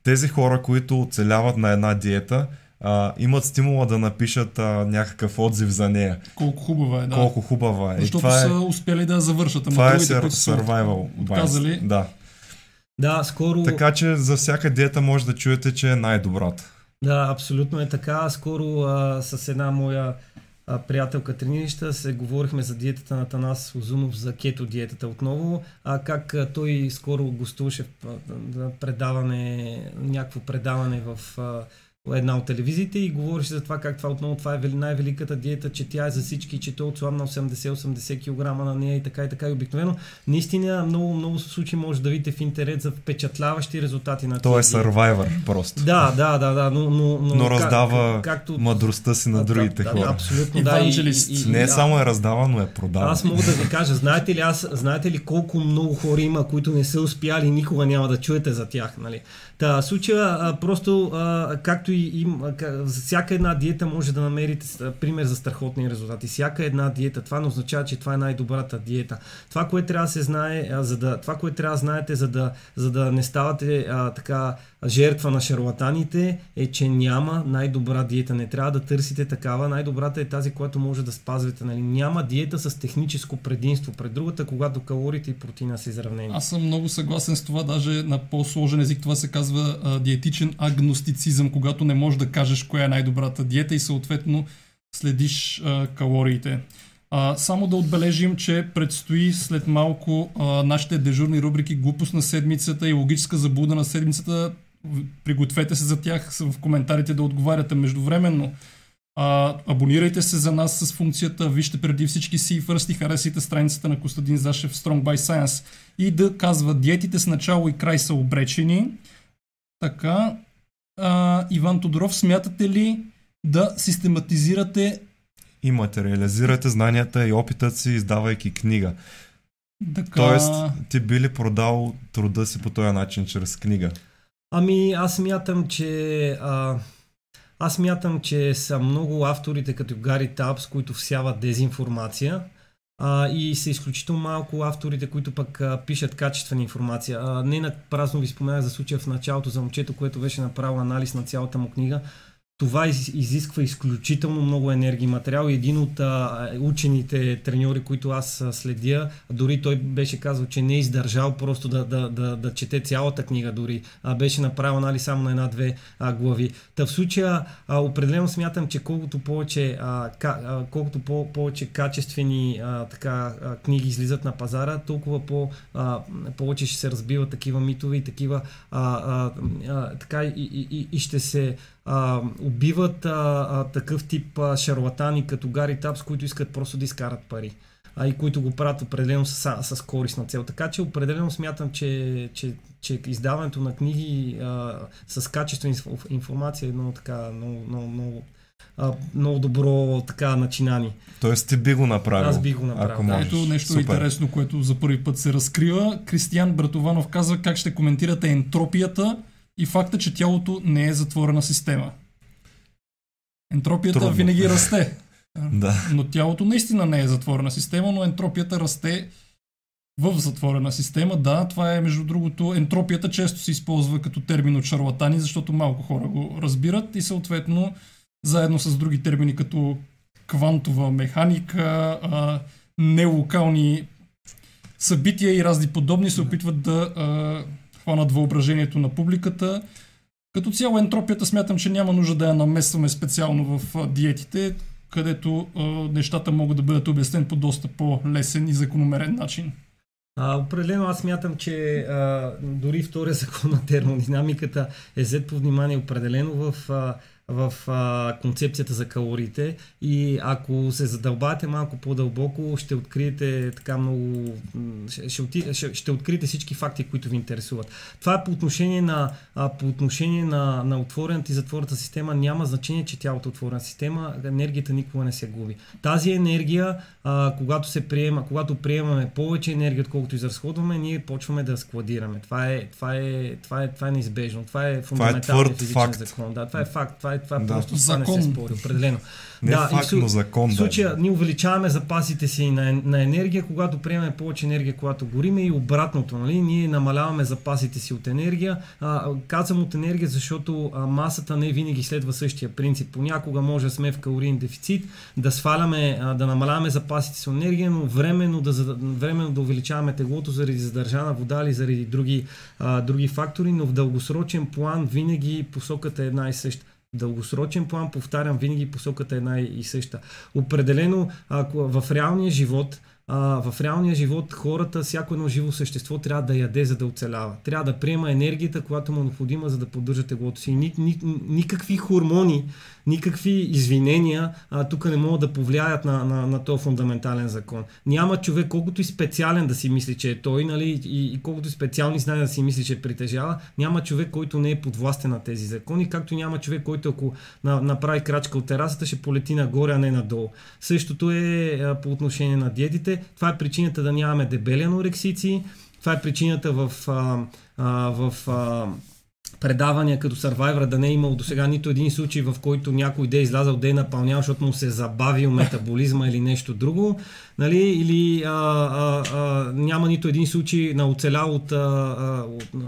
тези хора, които оцеляват на една диета, а, имат стимула да напишат а, някакъв отзив за нея. Колко хубава е, да. Колко хубава е. Защото това са е, успели да завършат. Ама това е survival. Отказали. Да. Да, скоро... Така че за всяка диета може да чуете, че е най-добрата. Да, абсолютно е така. Скоро а, с една моя а, приятелка тренирища се говорихме за диетата на Танас Озунов, за кето диетата отново, а как а, той скоро гостуваше в предаване, някакво предаване в а, една от телевизиите и говореше за това как това отново това е най-великата диета, че тя е за всички, че той отслабна 80-80 кг на нея и така и така и обикновено. Наистина много, много случаи може да видите в интернет за впечатляващи резултати на Той е сървайвър просто. Да, да, да, да, но, но, но, но раздава как, както... мъдростта си на другите да, хора. Да, абсолютно, да. И, и, и, Не е да. само е раздава, но е продава. Аз мога да ви кажа, знаете ли, аз, знаете ли колко много хора има, които не са успяли, никога няма да чуете за тях, нали? Та, случая просто, както и им, всяка една диета може да намерите пример за страхотни резултати. Всяка една диета, това не означава, че това е най-добрата диета. Това, което трябва да се знае, за да, това, което трябва да знаете, за да, за да не ставате а, така жертва на шарлатаните е, че няма най-добра диета. Не трябва да търсите такава. Най-добрата е тази, която може да спазвате. Нали? Няма диета с техническо предимство пред другата, когато калориите и протеина са изравнени. Аз съм много съгласен с това. Даже на по-сложен език това се казва а, диетичен агностицизъм, когато не можеш да кажеш коя е най-добрата диета и съответно следиш а, калориите. А, само да отбележим, че предстои след малко а, нашите дежурни рубрики Глупост на седмицата и Логическа заблуда на седмицата пригответе се за тях в коментарите да отговаряте междувременно. А, абонирайте се за нас с функцията, вижте преди всички си и харесайте страницата на Костадин Зашев Strong by Science и да казва диетите с начало и край са обречени. Така, а, Иван Тодоров, смятате ли да систематизирате и материализирате знанията и опитът си, издавайки книга? Така... Тоест, ти би ли продал труда си по този начин, чрез книга? Ами аз мятам, че а, аз мятам, че са много авторите като Гари Тапс, които всяват дезинформация а, и са изключително малко авторите, които пък а, пишат качествена информация. А, не на празно ви споменах за случая в началото за момчето, което беше направил анализ на цялата му книга това изисква изключително много енергия и материал. И един от а, учените треньори, които аз следя, дори той беше казал, че не е издържал просто да, да, да, да чете цялата книга, дори а, беше направил нали, само на една-две а, глави. Та в случая а, определено смятам, че колкото повече, а, ка, а, колкото по, повече качествени а, така, а, книги излизат на пазара, толкова по, а, повече ще се разбиват такива митове и такива а, а, а, така и, и, и ще се а, убиват а, а, такъв тип а, шарлатани като Гари Тапс, които искат просто да изкарат пари а и които го правят определено с, с корисна цел. Така че определено смятам, че, че, че издаването на книги а, с качествена информация е много така, много, много, много, а, много добро така начинание. Тоест ти би го направил. Аз би го направил. Ако можеш. Ето нещо Супер. интересно, което за първи път се разкрива. Кристиян Братованов казва как ще коментирате ентропията и факта, че тялото не е затворена система. Ентропията Трудно. винаги расте. <laughs> да. Но тялото наистина не е затворена система, но ентропията расте в затворена система. Да, това е между другото, ентропията често се използва като термин от шарлатани, защото малко хора го разбират и съответно заедно с други термини като квантова механика, а, нелокални събития и разни подобни се опитват да а, хванат въображението на публиката. Като цяло ентропията смятам, че няма нужда да я намесваме специално в диетите. където а, нещата могат да бъдат обяснени по доста по-лесен и закономерен начин. А, определено аз мятам, че а, дори втория закон на термодинамиката е взет по внимание определено в а, в а, концепцията за калориите и ако се задълбаете малко по-дълбоко, ще откриете така много, ще, ще, ще откриете всички факти, които ви интересуват. Това е по отношение на, а, по отношение на, на отворената и затворната система. Няма значение, че тялото е отворена система, енергията никога не се губи. Тази енергия, а, когато се приема, когато приемаме повече енергия, отколкото изразходваме, ние почваме да складираме. Това е, това е, това е, това е неизбежно. Това е фундаменталният физичен факт. закон. Да, това е факт. Това е това да. просто закон. не се спори, определено. Не да, факт, но закон. В случая да. ние увеличаваме запасите си на, на енергия, когато приемаме повече енергия, когато гориме и обратното. Нали? Ние намаляваме запасите си от енергия. А, казвам от енергия, защото а, масата не винаги следва същия принцип. Понякога може да сме в калориен дефицит, да сваляме, а, да намаляваме запасите си от енергия, но временно да, временно да увеличаваме теглото заради задържана вода или заради други, а, други фактори, но в дългосрочен план винаги посоката е една и съща дългосрочен план, повтарям, винаги посоката е една и съща. Определено, ако в реалния живот а, в реалния живот хората, всяко едно живо същество трябва да яде, за да оцелява. Трябва да приема енергията, която му е необходима, за да поддържа теглото си. Ни, ни, никакви хормони, никакви извинения а, тук не могат да повлияят на, на, на този фундаментален закон. Няма човек, колкото и специален да си мисли, че е той, нали, и, и колкото и специални знания да си мисли, че притежава, няма човек, който не е подвластен на тези закони, както няма човек, който ако на, направи крачка от терасата, ще полети нагоре, а не надолу. Същото е а, по отношение на диетите. Това е причината да нямаме дебели анорексици. Това е причината в, а, а, в а, предавания като Survivor да не е имал до сега нито един случай, в който някой да е излязал да е напълнял, защото му се е забавил метаболизма или нещо друго нали, или а, а, а, няма нито един случай на оцелял от, а,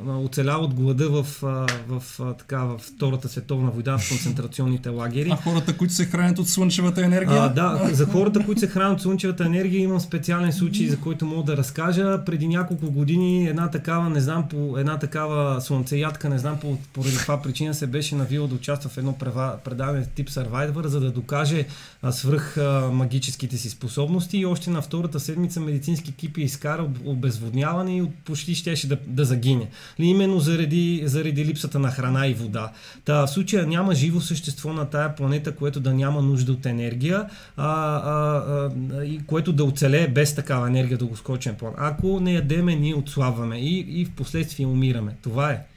на оцелял от глада в, а, в, а, така, в Втората световна война в концентрационните лагери. А хората, които се хранят от слънчевата енергия? А, да, за хората, които се хранят от слънчевата енергия имам специален случай, за който мога да разкажа. Преди няколко години една такава, не знам по една такава слънцеядка, не знам по, поради каква причина се беше навила да участва в едно предаване тип Survivor, за да докаже а, свръх а, магическите си способности и още на втората седмица медицински екипи изкара обезводняване и почти щеше да, да загине. Именно заради, заради липсата на храна и вода. Та, в случая няма живо същество на тая планета, което да няма нужда от енергия, а, а, а, и което да оцелее без такава енергия дългоскочен план. Ако не ядеме, ние отслабваме и, и в последствие умираме. Това е.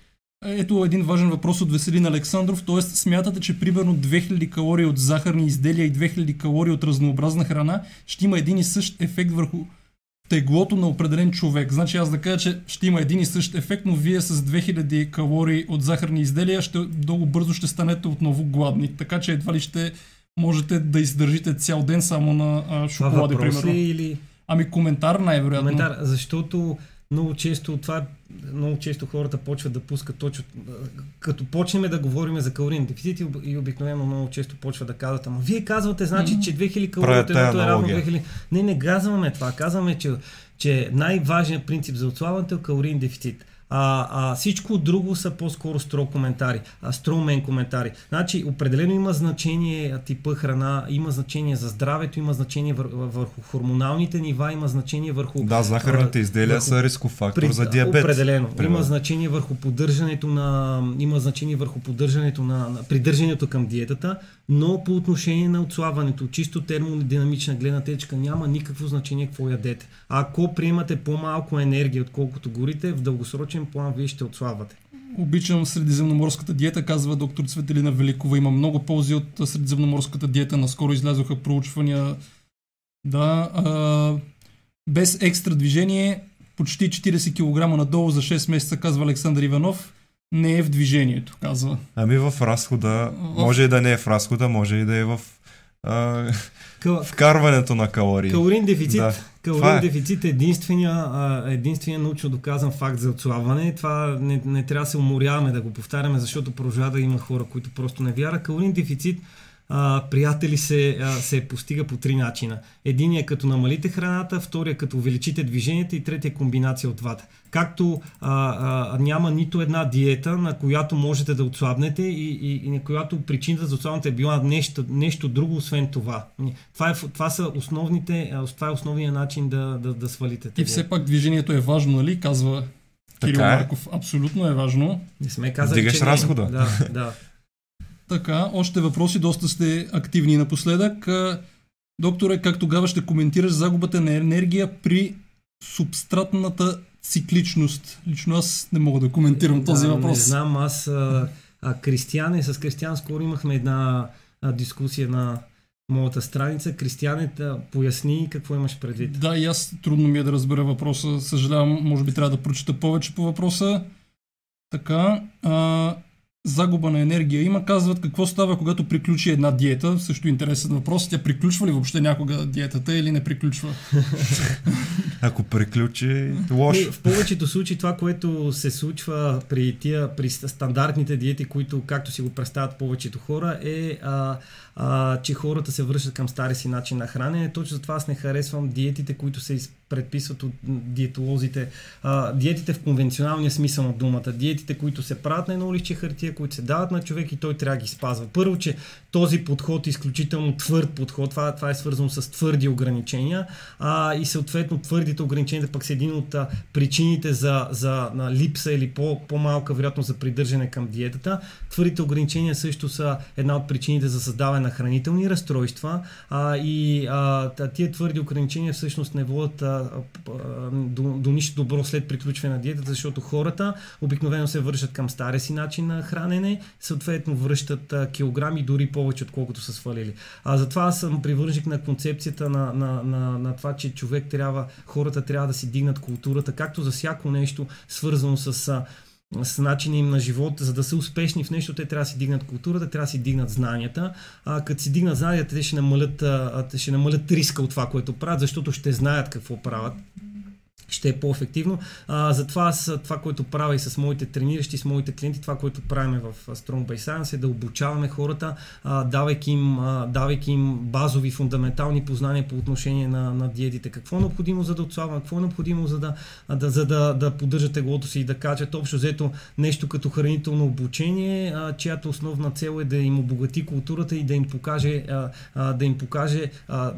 Ето един важен въпрос от Веселин Александров, т.е. смятате, че примерно 2000 калории от захарни изделия и 2000 калории от разнообразна храна ще има един и същ ефект върху теглото на определен човек. Значи аз да кажа, че ще има един и същ ефект, но вие с 2000 калории от захарни изделия ще много бързо ще станете отново гладни. Така че едва ли ще можете да издържите цял ден само на а, шоколади, примерно. Или... Ами коментар най-вероятно. Коментар, защото много често това много често хората почват да пускат точно като почнем да говорим за калориен дефицит и обикновено много често почва да казват, ама вие казвате, значи, че 2000 калории е равно 2000. Не, не казваме това. Казваме, че, че най-важният принцип за отслабването е калориен дефицит. А, а всичко друго са по-скоро стро коментари, а, стромен коментари. Значи, определено има значение типа храна, има значение за здравето, има значение вър, върху хормоналните нива, има значение върху... Да, захарните изделия върху, са рисков фактор при, за диабет. Определено. Пример. Има значение върху поддържането на... Има значение върху поддържането на, на придържането към диетата, но по отношение на отслабването, чисто термодинамична гледна течка, няма никакво значение какво ядете. Ако приемате по-малко енергия, отколкото горите, в дългосрочен план вие ще отслабвате. Обичам средиземноморската диета, казва доктор Цветелина Великова. Има много ползи от средиземноморската диета. Наскоро излязоха проучвания. Да, а, без екстра движение, почти 40 кг надолу за 6 месеца, казва Александър Иванов не е в движението, казва. Ами в разхода, може и да не е в разхода, може и да е в а, Кал... вкарването на калории. Калорин дефицит, да. калорин е. дефицит е единствения, единствения научно доказан факт за отслабване. Това не, не трябва да се уморяваме да го повтаряме, защото продължава да има хора, които просто не вярват. Калорин дефицит а, приятели се, а, се постига по три начина. Единият е като намалите храната, втория е като увеличите движенията и третия е комбинация от двата. Както а, а, няма нито една диета, на която можете да отслабнете и, и, и на която причината за отслабването е била нещо, нещо друго, освен това. Това, е, това са основните, това е основният начин да, да, да свалите. И все пак движението е важно, нали? Казва Кирил така е. Марков. Абсолютно е важно. Не сме казали, Дигаш че разхода. Не. Да, да. Така, още въпроси, доста сте активни напоследък. Докторе, как тогава ще коментираш загубата на енергия при субстратната цикличност? Лично аз не мога да коментирам да, този въпрос. Не знам, аз а, а, Кристиян и с Кристиян скоро имахме една а, дискусия на моята страница. Кристияне, да поясни какво имаш предвид. Да, и аз трудно ми е да разбера въпроса. Съжалявам, може би трябва да прочета повече по въпроса. Така, а, загуба на енергия има. Казват какво става, когато приключи една диета. Също интересен въпрос. Тя приключва ли въобще някога диетата или не приключва? <laughs> Ако приключи, лошо. В повечето случаи това, което се случва при, тия, при стандартните диети, които, както си го представят повечето хора, е а, а, че хората се връщат към стари си начин на хранене. Точно затова аз не харесвам диетите, които се предписват от диетолозите. А, диетите в конвенционалния смисъл на думата. Диетите, които се правят на едно лище хартия, които се дават на човек и той трябва да ги спазва. Първо, че този подход е изключително твърд подход. Това, това е свързано с твърди ограничения. А, и съответно твърдите ограничения пък са един от а, причините за, за на липса или по, по-малка вероятност за придържане към диетата. Твърдите ограничения също са една от причините за създаване на хранителни разстройства а, и а, тия твърди ограничения всъщност не водят а, до, до нищо добро след приключване на диетата, защото хората обикновено се връщат към стария си начин на хранене, съответно връщат а, килограми дори повече отколкото са свалили. А затова аз съм привържник на концепцията на, на, на, на това, че човек трябва, хората трябва да си дигнат културата, както за всяко нещо свързано с с начина им на живот, за да са успешни в нещо, те трябва да си дигнат културата, трябва да си дигнат знанията. А, като си дигнат знанията, те ще намалят, а, ще намалят риска от това, което правят, защото ще знаят какво правят ще е по-ефективно. А, затова аз това, което правя и с моите трениращи, с моите клиенти, това, което правим в Strong by Science е да обучаваме хората, а, давайки, им, а, давайки им базови, фундаментални познания по отношение на, на диетите. Какво е необходимо за да отслабват, какво е необходимо за да, да, за да, да поддържат теглото си и да кажат общо взето нещо като хранително обучение, а, чиято основна цел е да им обогати културата и да им покаже, а, а, да им покаже а,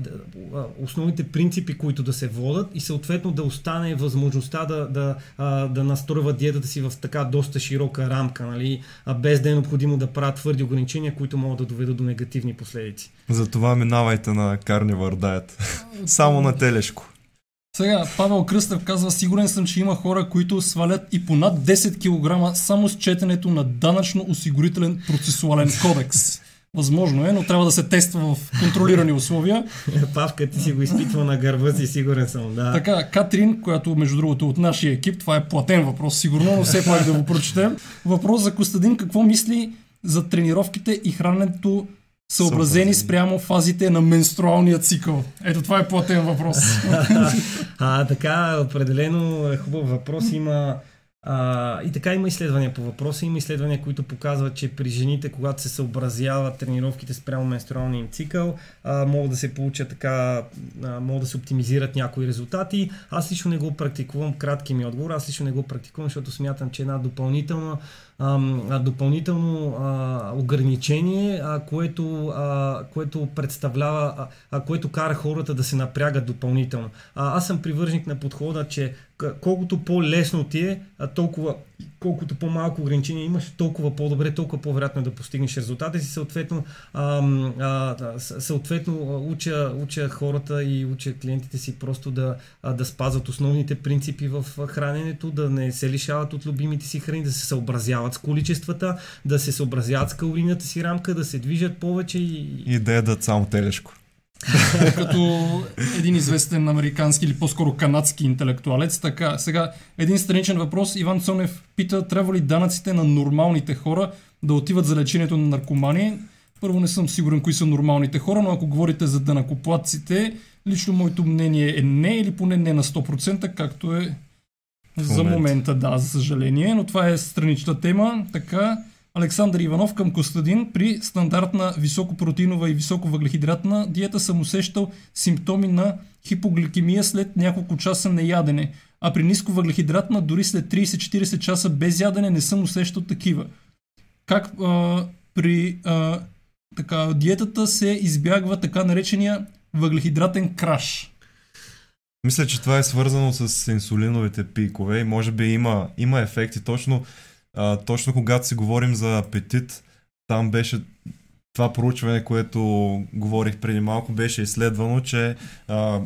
основните принципи, които да се водат и съответно да останат остане възможността да, да, да настройват диетата си в така доста широка рамка, нали, без да е необходимо да правят твърди ограничения, които могат да доведат до негативни последици. Затова минавайте на Carnivore Diet. <laughs> Само на телешко. Сега, Павел Кръстев казва, сигурен съм, че има хора, които свалят и по над 10 кг само с четенето на данъчно-осигурителен процесуален кодекс. Възможно е, но трябва да се тества в контролирани условия. <laughs> Павка, ти си го изпитвал на гърба си, сигурен съм, да. Така, Катрин, която между другото е от нашия екип, това е платен въпрос, сигурно, но все пак да го прочетем. Въпрос за Костадин, какво мисли за тренировките и храненето съобразени спрямо фазите на менструалния цикъл? Ето това е платен въпрос. <laughs> а, така, определено е хубав въпрос. Има а, и така има изследвания по въпроса. Има изследвания, които показват, че при жените, когато се съобразяват тренировките спрямо менструалния им цикъл, а, могат да се получат така, а, могат да се оптимизират някои резултати. Аз лично не го практикувам, кратки ми отговор, аз лично не го практикувам, защото смятам, че една допълнителна допълнително ограничение, което, което представлява, което кара хората да се напрягат допълнително. Аз съм привържник на подхода, че колкото по-лесно ти е, толкова, колкото по-малко ограничения имаш, толкова по-добре, толкова по-вероятно е да постигнеш резултата си. Съответно, а, а, съответно уча, уча хората и уча клиентите си просто да, да спазват основните принципи в храненето, да не се лишават от любимите си храни, да се съобразяват с количествата, да се съобразяват с калорийната си рамка, да се движат повече и... И да ядат само телешко. <laughs> като един известен американски или по-скоро канадски интелектуалец. Така, сега един страничен въпрос. Иван Цонев пита, трябва ли данъците на нормалните хора да отиват за лечението на наркомани? Първо не съм сигурен кои са нормалните хора, но ако говорите за данъкоплатците, лично моето мнение е не или поне не на 100%, както е за момента, да, за съжаление, но това е странична тема. Така, Александър Иванов към Костадин. При стандартна високопротеинова и високовъглехидратна диета съм усещал симптоми на хипогликемия след няколко часа неядене, а при нисковъглехидратна дори след 30-40 часа без ядене не съм усещал такива. Как а, при а, така, диетата се избягва така наречения въглехидратен краш? Мисля, че това е свързано с инсулиновите пикове и може би има, има ефекти. Точно, а, точно когато си говорим за апетит, там беше това проучване, което говорих преди малко, беше изследвано, че а,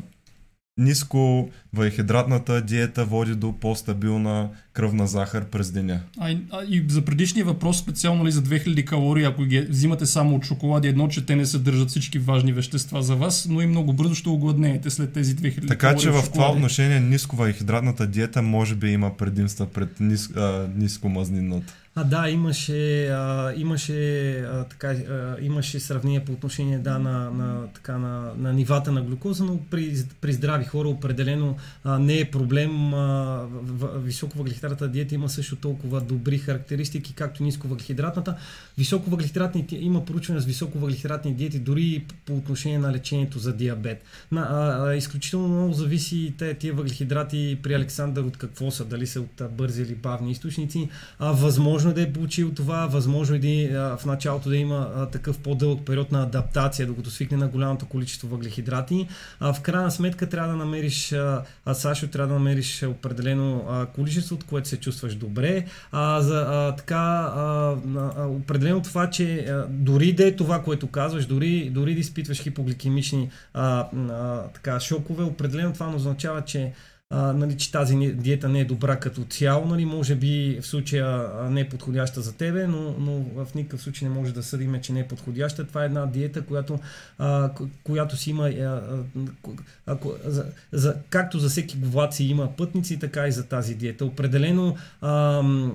ниско въглехидратната диета води до по-стабилна кръвна захар през деня. А, а и за предишния въпрос, специално ли за 2000 калории, ако ги взимате само от шоколади, едно, че те не съдържат всички важни вещества за вас, но и много бързо ще огладнеете след тези 2000 така, калории. Така че в това отношение ниско въглехидратната диета може би има предимства пред нис, а, ниско мазнинната. А, да, имаше, а, имаше, а, така, а, имаше сравнение по отношение да, на, на, така, на, на нивата на глюкоза, но при, при здрави хора определено а, не е проблем. А, високовъглехидратната диета има също толкова добри характеристики, както нисковъглехидратната. Високовъглехидратните, има проучване с високовъглехидратни диети, дори по отношение на лечението за диабет. На, а, а, изключително много зависи те, тия въглехидрати при Александър от какво са, дали са от бързи или бавни източници. А, възможно възможно да е получил това, възможно е да, в началото да има такъв по-дълъг период на адаптация, докато свикне на голямото количество въглехидрати. А, в крайна сметка трябва да намериш, а, Сашо, трябва да намериш определено а, количество, от което се чувстваш добре. А, за, а, така, а, а, определено това, че а, дори да е това, което казваш, дори, дори да изпитваш хипогликемични а, а, така, шокове, определено това означава, че а, нали, че тази диета не е добра като цяло, нали, може би в случая не е подходяща за тебе, но, но в никакъв случай не може да съдиме, че не е подходяща. Това е една диета, която, а, която си има, а, а, за, за, както за всеки глад си има пътници, така и за тази диета. Определено а,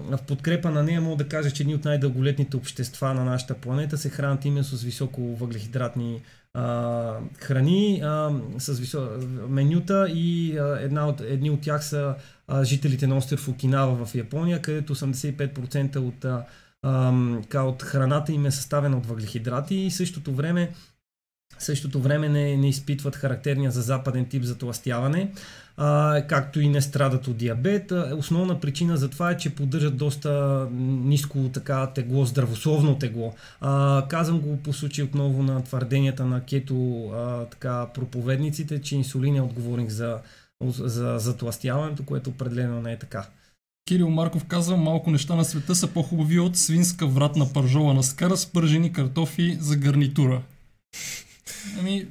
в подкрепа на нея мога да кажа, че едни от най-дълголетните общества на нашата планета се хранят именно с високо въглехидратни храни а, с висо... менюта и а, една от, едни от тях са а, жителите на остров Окинава в Япония, където 85% от, а, а, от храната им е съставена от въглехидрати и същото време същото време не, не изпитват характерния за западен тип затластяване, а, както и не страдат от диабет. Основна причина за това е, че поддържат доста ниско така тегло, здравословно тегло. А, казвам го по случай отново на твърденията на кето а, така, проповедниците, че инсулин е отговорник за, за затластяването, което определено не е така. Кирил Марков казва, малко неща на света са по-хубави от свинска вратна пържола на скара с пържени картофи за гарнитура. Ами,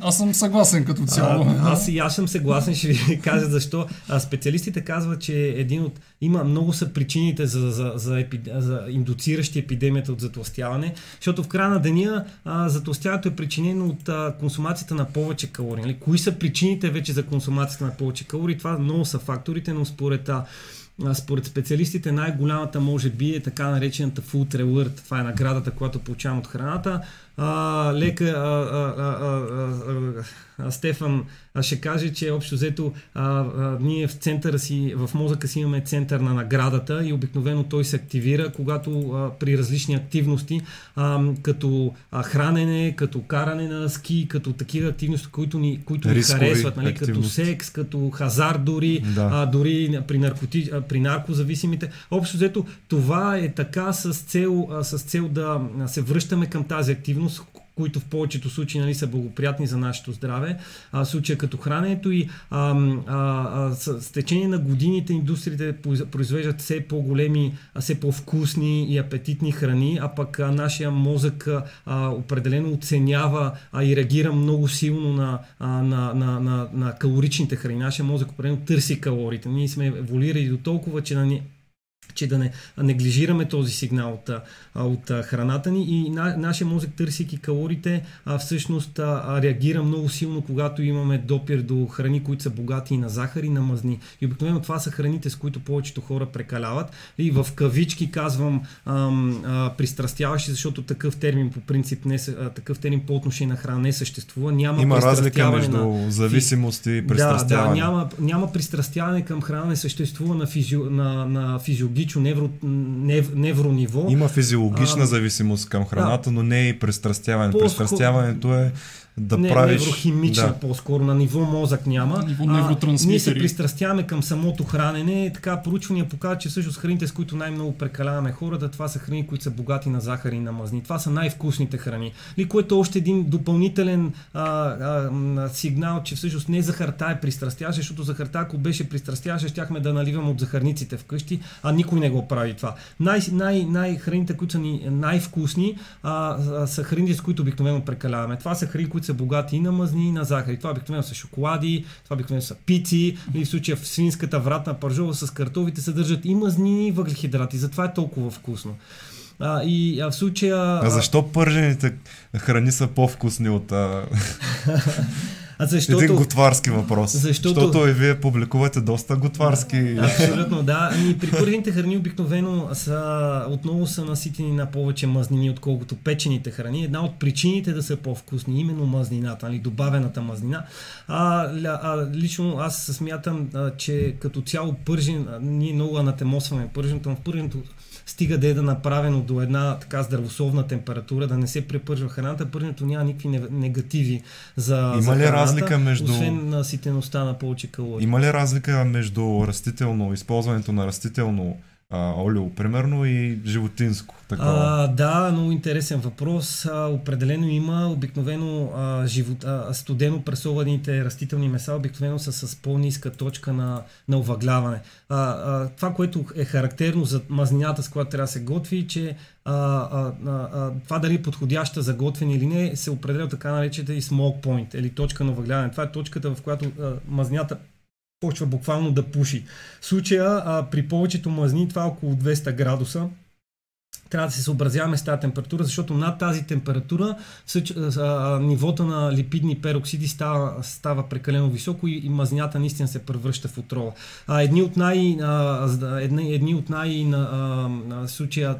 аз съм съгласен като цяло. А, аз и аз съм съгласен, ще ви <laughs> кажа защо. А, специалистите казват, че един от... Има много са причините за, за, за, епи, за индуциращи епидемията от затластяване, защото в края на деня а, затластяването е причинено от а, консумацията на повече калории. Нали? Кои са причините вече за консумацията на повече калории? Това много са факторите, но според а, според специалистите най-голямата може би е така наречената Food Reward. Това е наградата, която получавам от храната að leika að Стефан ще каже, че общо взето а, а, ние в центъра си, в мозъка си имаме център на наградата и обикновено той се активира, когато а, при различни активности, а, като а, хранене, като каране на ски, като такива активности, които ни, които ни харесват, нали, като секс, като хазар дори, да. а, дори при, наркоти, а, при наркозависимите. Общо взето това е така с цел, а, с цел да се връщаме към тази активност активност, които в повечето случаи нали, са благоприятни за нашето здраве, а, случая като храненето и а, а, а, с, течение на годините индустриите произвеждат все по-големи, все по-вкусни и апетитни храни, а пък а, нашия мозък а, определено оценява а, и реагира много силно на, а, на, на, на, на калоричните храни. Нашия мозък определено търси калориите. Ние сме еволюирали до толкова, че на, че да не неглижираме този сигнал от, от храната ни и на, нашия мозък, търсики калориите, а, всъщност а, реагира много силно, когато имаме допир до храни, които са богати на захар и на мазни. И обикновено това са храните, с които повечето хора прекаляват. И в кавички казвам ам, а, пристрастяващи, защото такъв термин по принцип не а, такъв термин по отношение на храна не съществува. Няма Има разлика между на, зависимост и пристрастяване. Да, да, няма, няма пристрастяване към храна, не съществува на, физио, на, на физиология биологично невро, нев, неврониво. Има физиологична а, зависимост към храната, да. но не и пристрастяване. По Пристрастяването е да не, правиш... Неврохимична да. по-скоро, на ниво мозък няма. На ниво невротрансмитери. ние се пристрастяваме към самото хранене. Така проучвания показват, че всъщност храните, с които най-много прекаляваме хората, това са храни, които са богати на захари и на мазни. Това са най-вкусните храни. И което е още един допълнителен а, а, сигнал, че всъщност не захарта е пристрастяваща, защото захарта, ако беше пристрастяваща, щяхме да наливаме от захарниците вкъщи, а никой не го прави това. Най- най- най- храните, които са ни най-вкусни, а, а, са храните, с които обикновено прекаляваме. Това са храни, които които са богати и на мазни, и на захари. Това обикновено са шоколади, това обикновено са пици, или в случая в свинската вратна пържова с картофите съдържат и мазнини, и въглехидрати. Затова е толкова вкусно. А, и а в случая... А защо пържените храни са по-вкусни от... А... <laughs> А защото... Един готварски въпрос. Защото... защото и вие публикувате доста готварски. Абсолютно, да. Ами, при първите храни обикновено са, отново са наситени на повече мазнини, отколкото печените храни. Една от причините да са по-вкусни, именно мазнината, нали, добавената мазнина. А, а, лично аз смятам, а, че като цяло пържен, ние много анатемосваме пърженето, но в пърженето стига да е да направено до една така здравословна температура, да не се препържва храната, пърженето няма никакви негативи за, Има за ли храната, разлика между... освен наситеността на повече калории. Има ли разлика между растително, използването на растително а, олио, примерно, и животинско. А, да, много интересен въпрос. А, определено има. Обикновено а, живот, а, студено пресованите растителни меса обикновено са с по-ниска точка на, на овъгляване. А, а, това, което е характерно за мазнината, с която трябва да се готви, че а, а, а, това дали е подходяща за готвене или не, се определя така наречената и smoke point, или точка на овъгляване. Това е точката, в която а, мазнята почва буквално да пуши. В случая а, при повечето мазни това е около 200 градуса трябва да се съобразяваме с тази температура, защото над тази температура нивото на липидни пероксиди става, става прекалено високо и, и мазнята наистина се превръща в отрова. А, едни от най, а, едни, едни от най а, а, случая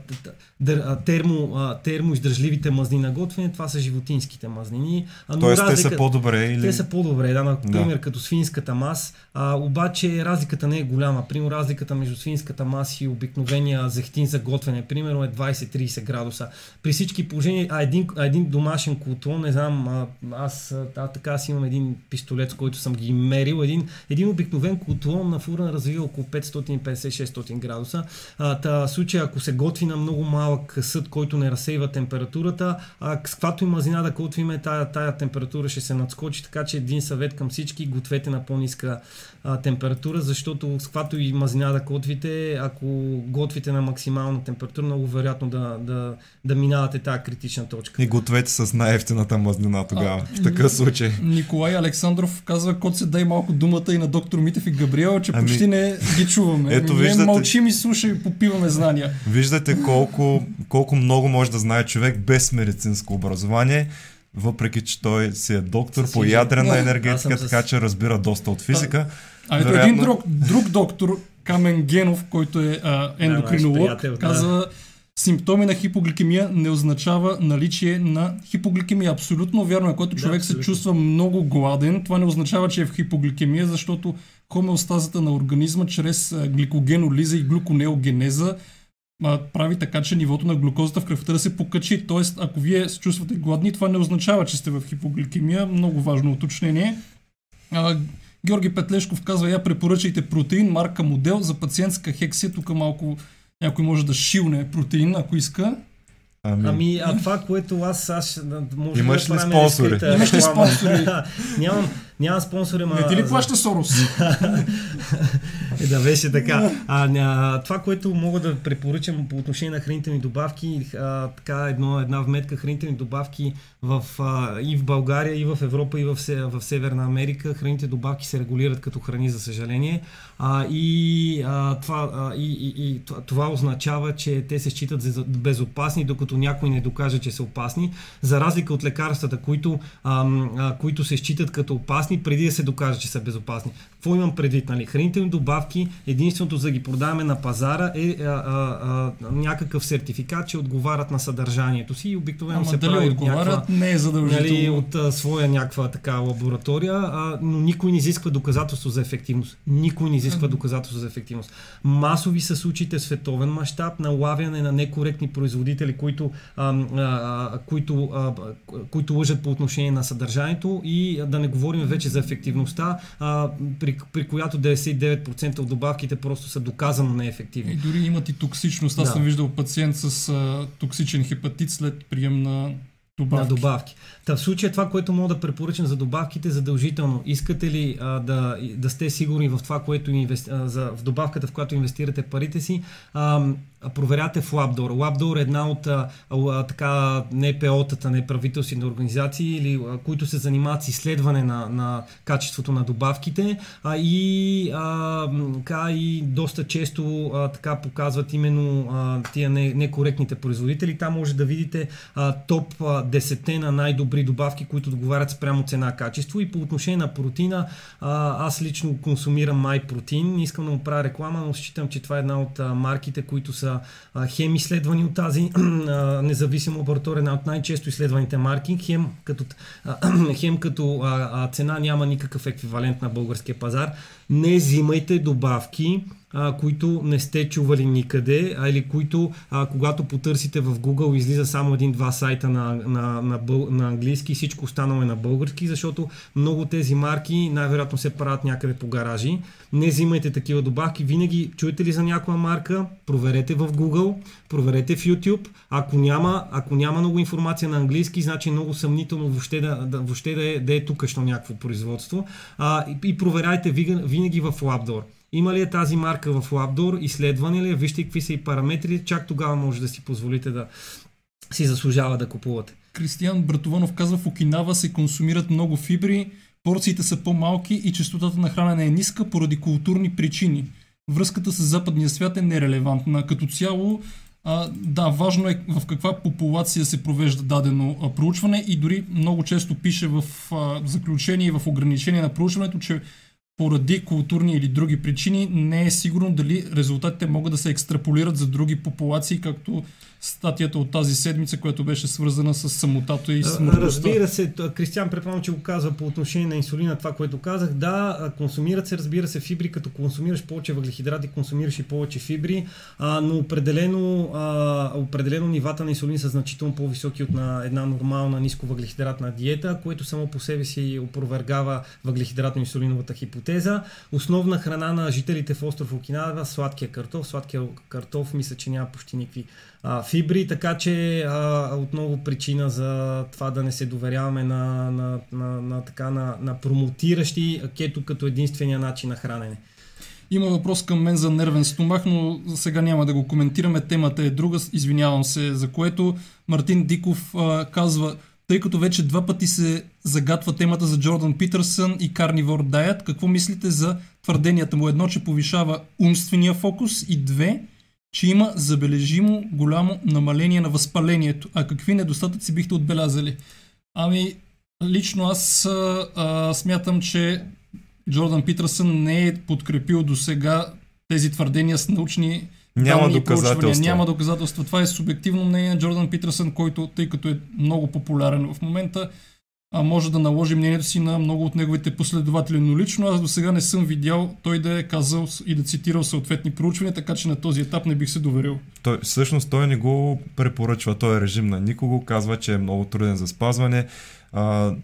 термо, термоиздържливите мазни на готвене, това са животинските мазнини. А, Тоест разлика, те са по-добре? Или... Те са по-добре, да, например да. като свинската мас, а, обаче разликата не е голяма. Примерно разликата между свинската мас и обикновения зехтин за готвене, примерно е 20-30 градуса. При всички положения, а един, а един домашен котлон, не знам, а, аз а, така си имам един пистолет, с който съм ги мерил, един, един обикновен котлон на фура развива около 550-600 градуса. А, та, случай, ако се готви на много малък съд, който не разсейва температурата, а с каквато и мазнина да готвиме, тая, тая температура ще се надскочи, така че един съвет към всички, гответе на по-ниска а, температура, защото с каквато и мазнина да готвите, ако готвите на максимална температура, много вероятно да, да, да минавате тази критична точка. И гответе с най-ефтината мазнина тогава, а, в такъв случай. Николай Александров казва, кот се дай малко думата и на доктор Митев и Габриел, че ами, почти не ги чуваме. Ето, виждате, не мълчим и слушай и попиваме знания. Виждате колко, колко много може да знае човек без медицинско образование въпреки че той си е доктор по ядрена енергетика, така че разбира доста от физика. А ето Вероятно... един друг, друг доктор, Камен Генов, който е а, ендокринолог, да, казва да. Симптоми на хипогликемия не означава наличие на хипогликемия. Абсолютно вярно е, който човек да, се чувства много гладен, това не означава, че е в хипогликемия, защото хомеостазата на организма чрез гликогенолиза и глюконеогенеза прави така, че нивото на глюкозата в кръвта да се покачи. Тоест, ако вие се чувствате гладни, това не означава, че сте в хипогликемия. Много важно уточнение. Георги Петлешков казва, я препоръчайте протеин, марка модел за пациентска хексия. Тук малко някой може да шилне протеин, ако иска. Ами... ами, а това, което аз, аз може Имаш да ли спонсори? Имаш ли спонсори? <laughs> нямам, Няма спонсори, ма... Не ти ли плаща Сорос? <laughs> е, да беше така. А, ня, това, което мога да препоръчам по отношение на хранителни добавки, а, така едно, една вметка хранителни добавки в, а, и в България, и в Европа, и в, в Северна Америка. Хранителните добавки се регулират като храни, за съжаление. А, и, а, това, а, и, и, и това означава, че те се считат за безопасни, докато някой не докаже, че са опасни. За разлика от лекарствата, които, а, а, които се считат като опасни, безопасни преди да се докаже, че са безопасни. Какво имам предвид? Нали? Хранителни добавки, единственото за да ги продаваме на пазара е а, а, а, някакъв сертификат, че отговарят на съдържанието си и обикновено Ама се дали прави от отговарят, някаква, не е задължително. нали, от а, своя някаква така лаборатория, а, но никой не изисква доказателство за ефективност. Никой не изисква доказателство за ефективност. Масови са случаите в световен мащаб на лавяне на некоректни производители, които, а, а, които, а, които лъжат по отношение на съдържанието и да не говорим вече за ефективността, а, при, при която 99% от добавките просто са доказано И неефективни. дори имат и токсичност. Аз Да. съм виждал пациент с а, токсичен хепатит след прием на добавки. На добавки. Та в случая това, което мога да препоръчам за добавките, задължително. Искате ли а, да, да сте сигурни в това, което инвести... а, за, в добавката, в която инвестирате парите си, а, проверяте в Labdoor. Labdoor е една от а, а, така НПО-тата, неправителствени организации, или, които се занимават с изследване на, на качеството на добавките а, и, а, така, и доста често а, така показват именно а, тия не, некоректните производители. Там може да видите а, топ а, 10 на най-добри добавки, които договарят спрямо цена-качество. И по отношение на протеина, а, аз лично консумирам MyProtein. Искам да му правя реклама, но считам, че това е една от марките, които са хем изследвани от тази <clears throat> независима лаборатория, една от най-често изследваните марки. Хем като, <clears throat> хем като цена няма никакъв еквивалент на българския пазар. Не взимайте добавки, а, които не сте чували никъде, а или които, а, когато потърсите в Google, излиза само един-два сайта на, на, на, бъл, на английски всичко останало е на български, защото много тези марки най-вероятно се правят някъде по гаражи. Не взимайте такива добавки. Винаги чуете ли за някоя марка, проверете в Google, проверете в YouTube. Ако няма, ако няма много информация на английски, значи много съмнително въобще да, да, въобще да, е, да е тукашно някакво производство. А, и, и проверяйте вига- винаги в Labdoor. Има ли е тази марка в Labdoor, изследване ли е, вижте какви са и параметри, чак тогава може да си позволите да си заслужава да купувате. Кристиян Братованов казва, в Окинава се консумират много фибри, порциите са по-малки и частотата на хранене е ниска поради културни причини. Връзката с западния свят е нерелевантна. Като цяло, а, да, важно е в каква популация се провежда дадено а, проучване и дори много често пише в а, заключение и в ограничение на проучването, че поради културни или други причини не е сигурно дали резултатите могат да се екстраполират за други популации, както статията от тази седмица, която беше свързана с самотата и смъртността. Разбира се, Кристиан предполагам, че го казва по отношение на инсулина, това, което казах. Да, консумират се, разбира се, фибри, като консумираш повече въглехидрати, консумираш и повече фибри, а, но определено, а, определено нивата на инсулин са значително по-високи от на една нормална ниско въглехидратна диета, което само по себе си опровергава въглехидратно-инсулиновата хипотеза. Основна храна на жителите в остров Окинава сладкия картоф. Сладкия картоф мисля, че няма почти никакви а, фибри, така че а, отново причина за това да не се доверяваме на, на, на, на, така, на, на промотиращи кето като единствения начин на хранене. Има въпрос към мен за нервен стомах, но сега няма да го коментираме. Темата е друга, извинявам се, за което Мартин Диков а, казва, тъй като вече два пъти се загатва темата за Джордан Питърсън и Carnivore Diet, какво мислите за твърденията му? Едно, че повишава умствения фокус и две, че има забележимо голямо намаление на възпалението. А какви недостатъци бихте отбелязали? Ами, лично аз а, а, смятам, че Джордан Питърсън не е подкрепил до сега тези твърдения с научни Няма доказателства. Няма доказателства. Това е субективно мнение на Джордан Питърсън, който, тъй като е много популярен в момента, а може да наложи мнението си на много от неговите последователи. Но лично аз до сега не съм видял той да е казал и да цитирал съответни проучвания, така че на този етап не бих се доверил. Той, всъщност той не го препоръчва, той е режим на никого, казва, че е много труден за спазване. А,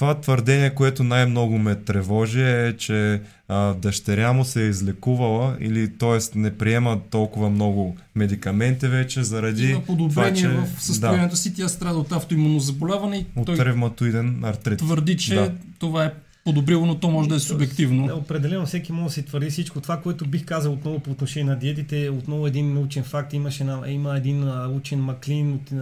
това твърдение, което най-много ме тревожи е, че а, дъщеря му се е излекувала или т.е. не приема толкова много медикаменти вече заради Има подобрение това, в състоянието си. Тя страда от автоимунно заболяване и от той ревматоиден артрит. твърди, че Да. това е подобрило, но то може да е субективно. Да, определено всеки може да си твърди всичко. Това, което бих казал отново по отношение на диетите, е отново един научен факт. Имаше на, има един учен Маклин от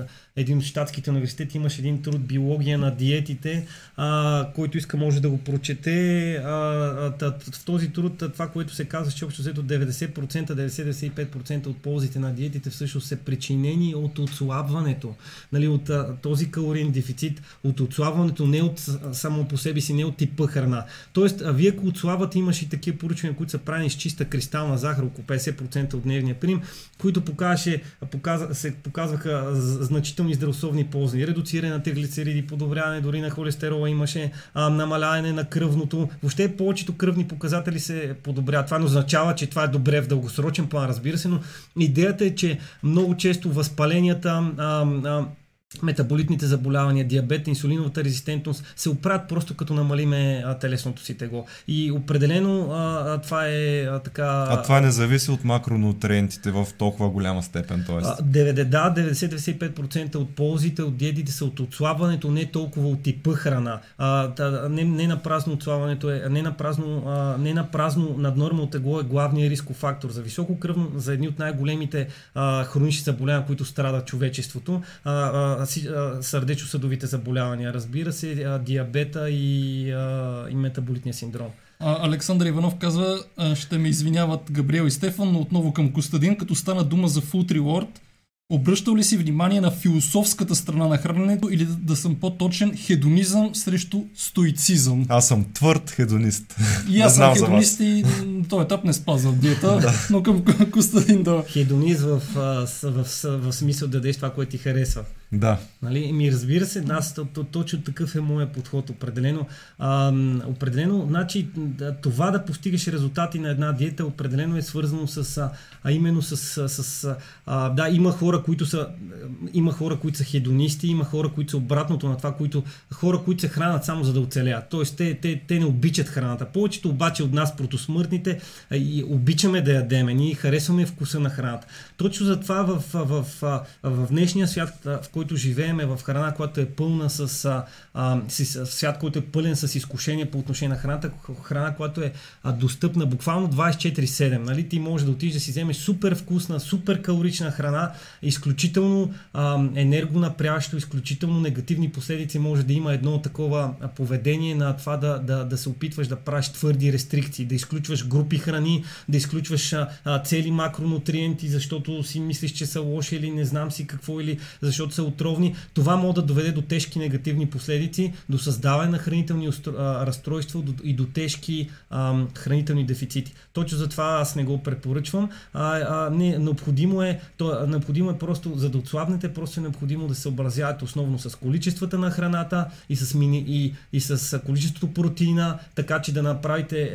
един от щатските университети, имаше един труд биология на диетите, а, който иска може да го прочете. А, тът, в този труд това, което се казва, че общо взето 90%, 90-95% от ползите на диетите всъщност са причинени от отслабването. Нали, от а, този калориен дефицит, от отслабването, не от само по себе си, не от типа храна. Тоест, а вие ако отслабвате, имаш и такива поручвания, които са правени с чиста кристална захар, около 50% от дневния прим, които показваше, показа, се показваха значителни здравословни ползи. Редуциране на триглицериди, подобряване дори на холестерола имаше, а, намаляване на кръвното. Въобще повечето кръвни показатели се подобряват. Това не означава, че това е добре в дългосрочен план, разбира се, но идеята е, че много често възпаленията, а, а, метаболитните заболявания, диабет, инсулиновата резистентност се оправят просто като намалиме а, телесното си тегло. И определено а, а, това е а, така... А това не зависи от макронутриентите в толкова голяма степен, т.е. А, 90, да, 90-95% от ползите от диетите са от отслабването, не толкова от типа храна. А, та, не, не на празно отслабването е, не на празно, а, не на празно наднормално тегло е главният рисков фактор за високо кръвно, за едни от най-големите а, хронични заболявания, които страда човечеството. А, а, сърдечно-съдовите заболявания, разбира се, диабета и, и метаболитния синдром. А, Александър Иванов казва, ще ме извиняват Габриел и Стефан, но отново към Костадин, като стана дума за Food Reward, Обръщал ли си внимание на философската страна на храненето или да, да съм по-точен хедонизъм срещу стоицизъм? Аз съм твърд хедонист. И аз съм хедонист и на този етап не спазвам диета, но към Костадин да... Хедонист в, в, в, в, в смисъл да дадеш това, което ти харесва. Да. Нали? Ми разбира се, аз то, то, точно такъв е моят подход. Определено, а, определено значи, това да постигаш резултати на една диета, определено е свързано с, а, а именно с, с, а, да, има хора, които са, има хора, които са хедонисти, има хора, които са обратното на това, които, хора, които се хранят само за да оцелят. Тоест, те, те, те не обичат храната. Повечето обаче от нас, протосмъртните, и обичаме да ядеме, ние харесваме вкуса на храната. Точно затова в, в, в, в днешния свят, в който живееме, в храна, която е пълна с, а, с свят, който е пълен с изкушение по отношение на храната, храна, която е а, достъпна буквално 24-7. Нали? Ти можеш да отидеш да си вземеш супер вкусна, супер калорична храна, изключително а, енергонапрящо, изключително негативни последици може да има едно такова поведение на това да, да, да се опитваш да правиш твърди рестрикции, да изключваш групи храни, да изключваш а, цели макронутриенти, защото си мислиш, че са лоши или не знам си какво, или защото са отровни. Това може да доведе до тежки негативни последици, до създаване на хранителни разстройства и до тежки хранителни дефицити. Точно затова аз не го препоръчвам. Не, необходимо е, то, необходимо е просто, за да отслабнете, просто е необходимо да се образявате основно с количествата на храната и с, мини, и, и с количеството протеина, така че да направите,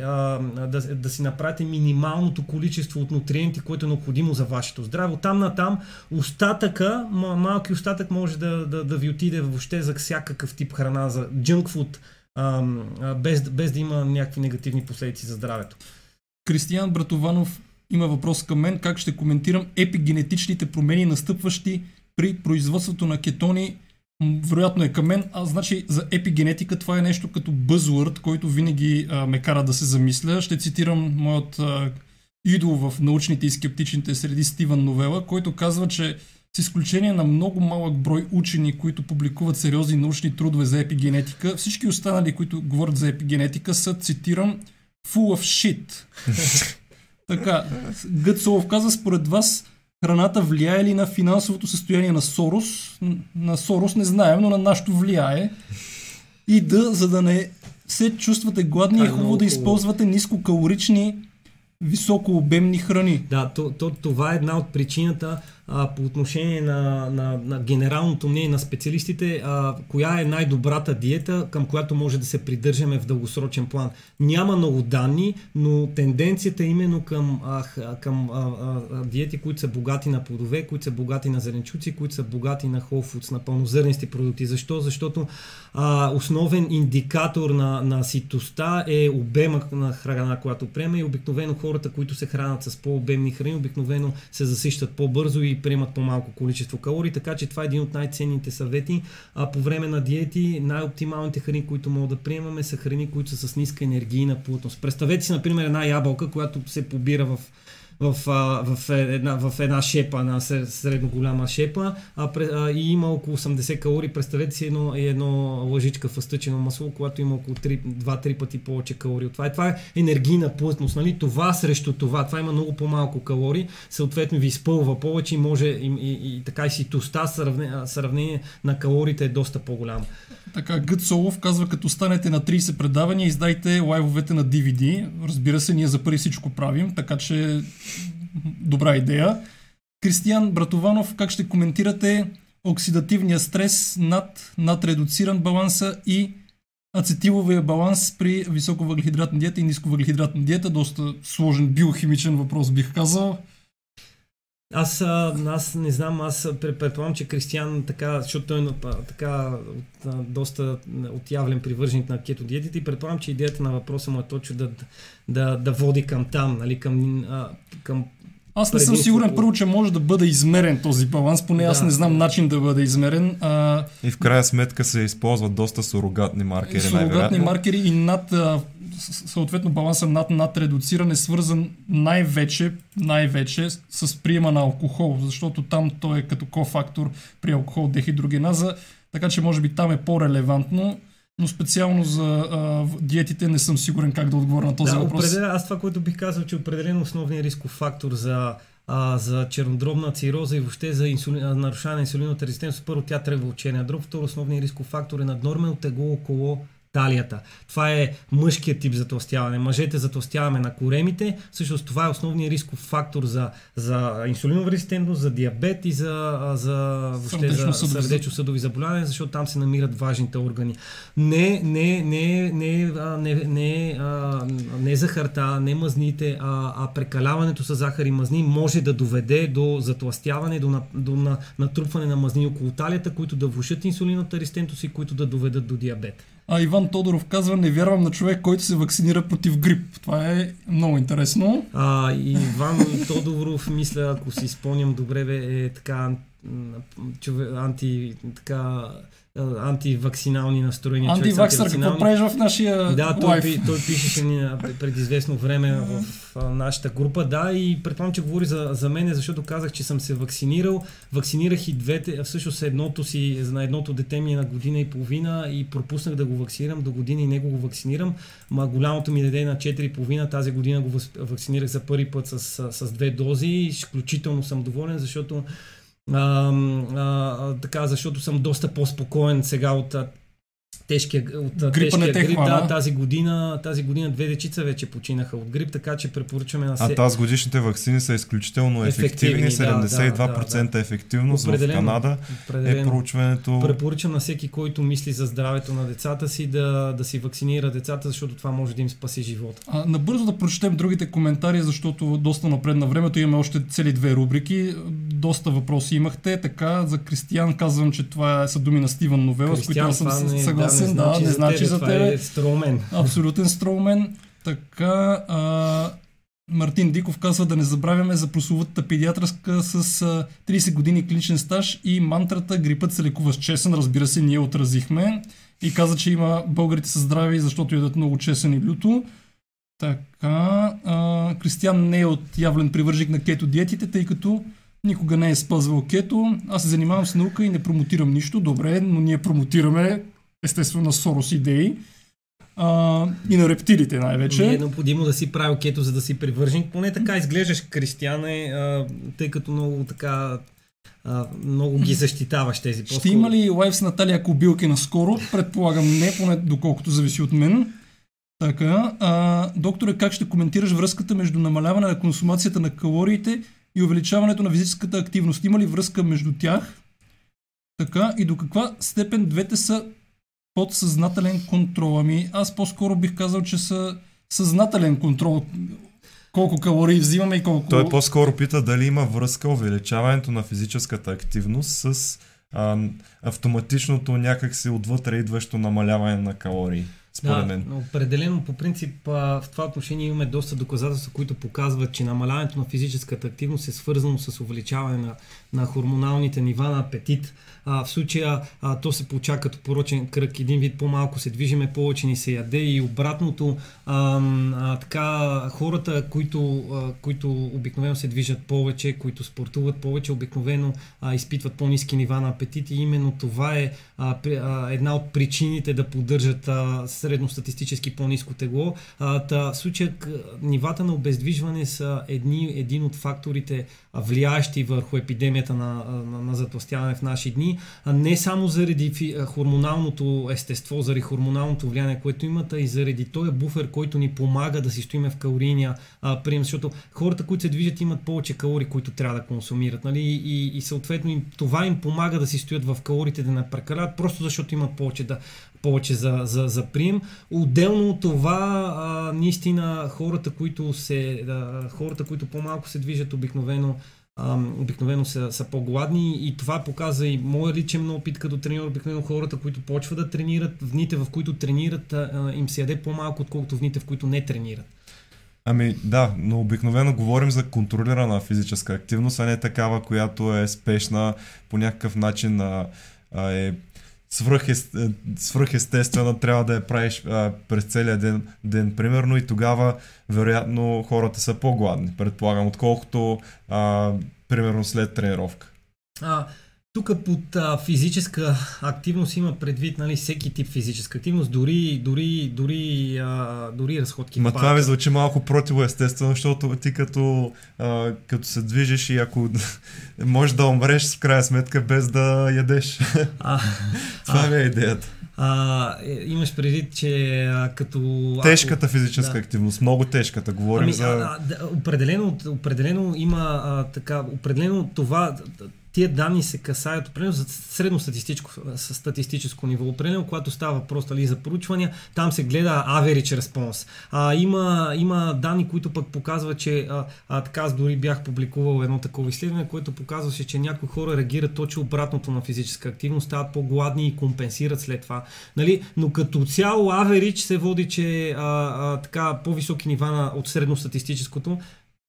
да, да си направите минималното количество от нутриенти, което е необходимо за вашето здраве. На там остатъка, малки остатък може да, да, да ви отиде въобще за всякакъв тип храна, за junk без, без да има някакви негативни последици за здравето. Кристиян Братованов има въпрос към мен. Как ще коментирам епигенетичните промени, настъпващи при производството на кетони? Вероятно е към мен. А значи за епигенетика това е нещо като buzzword, който винаги а, ме кара да се замисля. Ще цитирам моят а, идол в научните и скептичните среди Стивън Новела, който казва, че с изключение на много малък брой учени, които публикуват сериозни научни трудове за епигенетика, всички останали, които говорят за епигенетика, са, цитирам, full of shit. <laughs> така, Гъцолов каза, според вас храната влияе ли на финансовото състояние на Сорос? На Сорос не знаем, но на нашото влияе. И да, за да не се чувствате гладни, е хубаво да използвате нискокалорични високообемни храни. Да, то, то, това е една от причината а, по отношение на, на, на генералното мнение на специалистите, а, коя е най-добрата диета, към която може да се придържаме в дългосрочен план. Няма много данни, но тенденцията е именно към, а, към а, а, диети, които са богати на плодове, които са богати на зеленчуци, които са богати на foods, на пълнозърнести продукти. Защо? Защото а, основен индикатор на, на ситостта е обема на храна, която приема и обикновено хората, които се хранят с по-обемни храни, обикновено се засищат по-бързо и приемат по-малко количество калории, така че това е един от най-ценните съвети. А по време на диети най-оптималните храни, които могат да приемаме са храни, които са с ниска енергийна плътност. Представете си, например, една ябълка, която се побира в в, в, една, в една шепа, една средно голяма шепа а, а, и има около 80 калории. Представете си едно, едно лъжичка фъстъчено масло, когато има около 2-3 пъти повече калории. Това е, това е енергийна плътност. Нали? Това срещу това. Това има много по-малко калории, съответно ви изпълва повече и може и, и, и така и си тоста сравнение, сравнение на калориите е доста по-голямо. Така, Гът Солов казва, като станете на 30 предавания, издайте лайвовете на DVD. Разбира се, ние за пари всичко правим, така че добра идея. Кристиян Братованов, как ще коментирате оксидативния стрес над, над редуциран баланса и ацетиловия баланс при високовъглехидратна диета и нисковъглехидратна диета? Доста сложен биохимичен въпрос бих казал. Аз, аз не знам, аз предполагам, че Кристиян така, защото той е така доста отявлен привърженик на кето диетите и предполагам, че идеята на въпроса му е точно да, да, да води към там, нали, към, към аз не съм сигурен първо, че може да бъде измерен този баланс, поне да. аз не знам начин да бъде измерен. А... И в крайна сметка се използват доста сурогатни маркери. Сурогатни маркери и над, съответно баланса над, над редуциране е свързан най-вече, най-вече с приема на алкохол, защото там той е като кофактор при алкохол дехидрогеназа, така че може би там е по-релевантно но специално за а, диетите не съм сигурен как да отговоря на този да, въпрос. Определя, аз това, което бих казал, че определен основният рисков фактор за а, за чернодробна цироза и въобще за инсули... нарушаване на инсулиновата резистентност. Първо тя трябва учение. Друг второ основният рисков фактор е наднормено тегло около талията. Това е мъжкият тип затластяване. Мъжете затластяваме на коремите. Всъщност това е основният рисков фактор за, за инсулинова резистентност, за диабет и за, за, въобще, за сърдечно-съдови заболявания, защото там се намират важните органи. Не, не, не, не, не, не, не захарта, не мазните, а, а прекаляването с захар и мазни може да доведе до затластяване, до, до на, натрупване на мазни около талията, които да влушат инсулината резистентност и които да доведат до диабет. А Иван Тодоров казва, не вярвам на човек, който се вакцинира против грип. Това е много интересно. А, Иван Тодоров, мисля, ако си спомням добре, бе, е така анти, така, антивакцинални настроения. Антиваксър, какво правиш в нашия Да, той, той, той пишеше ни преди известно време в нашата група. Да, и предполагам, че говори за, за мене, защото казах, че съм се вакцинирал. Вакцинирах и двете, всъщност едното си, на едното дете ми е на година и половина и пропуснах да го вакцинирам. До година и него го вакцинирам. Ма голямото ми дете е на 4,5 тази година го вакцинирах за първи път с, с две дози. Изключително съм доволен, защото а, а, така, защото съм доста по-спокоен сега от тежкия, от Грипа тежкия грип. Да, тази година, тази година две дечица вече починаха от грип, така че препоръчваме на се... А тази годишните вакцини са изключително ефективни, ефективни 72% да, да, да. ефективност в Канада определено. е проучването. Препоръчам на всеки, който мисли за здравето на децата си, да, да си вакцинира децата, защото това може да им спаси живота. А, набързо да прочетем другите коментари, защото доста напред на времето имаме още цели две рубрики. Доста въпроси имахте. Така, за Кристиян казвам, че това са думи на Стивън Новела, с които аз съм съгласен съгласен, да, не значи за теб. Е строумен. Абсолютен строумен. Така, а, Мартин Диков казва да не забравяме за прословутата педиатрска с а, 30 години клиничен стаж и мантрата грипът се лекува с чесън. Разбира се, ние отразихме и каза, че има българите са здрави, защото ядат много чесън и люто. Така, а, Кристиан не е отявлен привържик на кето диетите, тъй като никога не е спазвал кето. Аз се занимавам с наука и не промотирам нищо. Добре, но ние промотираме естествено на Сорос идеи. А, и на рептилите най-вече. Не е необходимо да си правил кето, за да си привържен. Поне така изглеждаш, Кристияне, а, тъй като много така а, много ги защитаваш тези. Ще има ли лайв с Наталия Кобилки наскоро? Предполагам не, поне доколкото зависи от мен. Така, а, докторе, как ще коментираш връзката между намаляване на консумацията на калориите и увеличаването на физическата активност? Има ли връзка между тях? Така, и до каква степен двете са подсъзнателен контрол. Ами аз по-скоро бих казал, че са съзнателен контрол. Колко калории взимаме и колко... Той по-скоро пита дали има връзка увеличаването на физическата активност с а, автоматичното някакси отвътре идващо намаляване на калории. според да, мен. но определено по принцип а, в това отношение имаме доста доказателства, които показват, че намаляването на физическата активност е свързано с увеличаване на, на хормоналните нива на апетит. А, в случая а, то се получава като порочен кръг. Един вид по-малко се движиме, повече ни се яде и обратното. А, а, така, хората, които, а, които обикновено се движат повече, които спортуват повече, обикновено а, изпитват по-низки нива на апетит и именно това е а, а, една от причините да поддържат а, средностатистически по-низко тегло. А, та, в случая нивата на обездвижване са едни, един от факторите, влияещи върху епидемията на, на, на затластяване в наши дни, не само заради хормоналното естество, заради хормоналното влияние, което имат, а и заради този буфер, който ни помага да си стоиме в калорийния прием, защото хората, които се движат, имат повече калории, които трябва да консумират. Нали? И, и съответно им, това им помага да си стоят в калориите, да не прекаляват, просто защото имат повече да, повече за, за, за прием. Отделно от това, а, наистина хората, които, се, а, хората, които по-малко се движат обикновено, обикновено са, са по-гладни и това показа и моя личен опит като треньор. Обикновено хората, които почват да тренират, в дните, в които тренират, а, им се яде по-малко, отколкото в дните, в които не тренират. Ами да, но обикновено говорим за контролирана физическа активност, а не такава, която е спешна по някакъв начин а, а, е свръхестествена, трябва да я правиш а, през целия ден, ден, примерно, и тогава, вероятно, хората са по-гладни, предполагам, отколкото, а, примерно, след тренировка. А, тук под а, физическа активност има предвид нали, всеки тип физическа активност, дори, дори, дори, а, дори разходки. Ма това ми звучи малко противоестествено, защото ти като, а, като се движиш и ако <laughs> можеш да умреш в крайна сметка без да ядеш. А, <laughs> това а, е идеята. А, е, имаш предвид, че а, като... Тежката физическа да. активност, много тежката, говорим ами, за... А, а, определено, определено има а, така, определено това тия данни се касаят определено за средно статистическо, ниво. Определено, когато става въпрос нали, за поручвания, там се гледа average response. А, има, има данни, които пък показват, че а, а, така аз дори бях публикувал едно такова изследване, което показваше, че някои хора реагират точно обратното на физическа активност, стават по-гладни и компенсират след това. Нали? Но като цяло average се води, че а, а, така по-високи нива на, от средностатистическото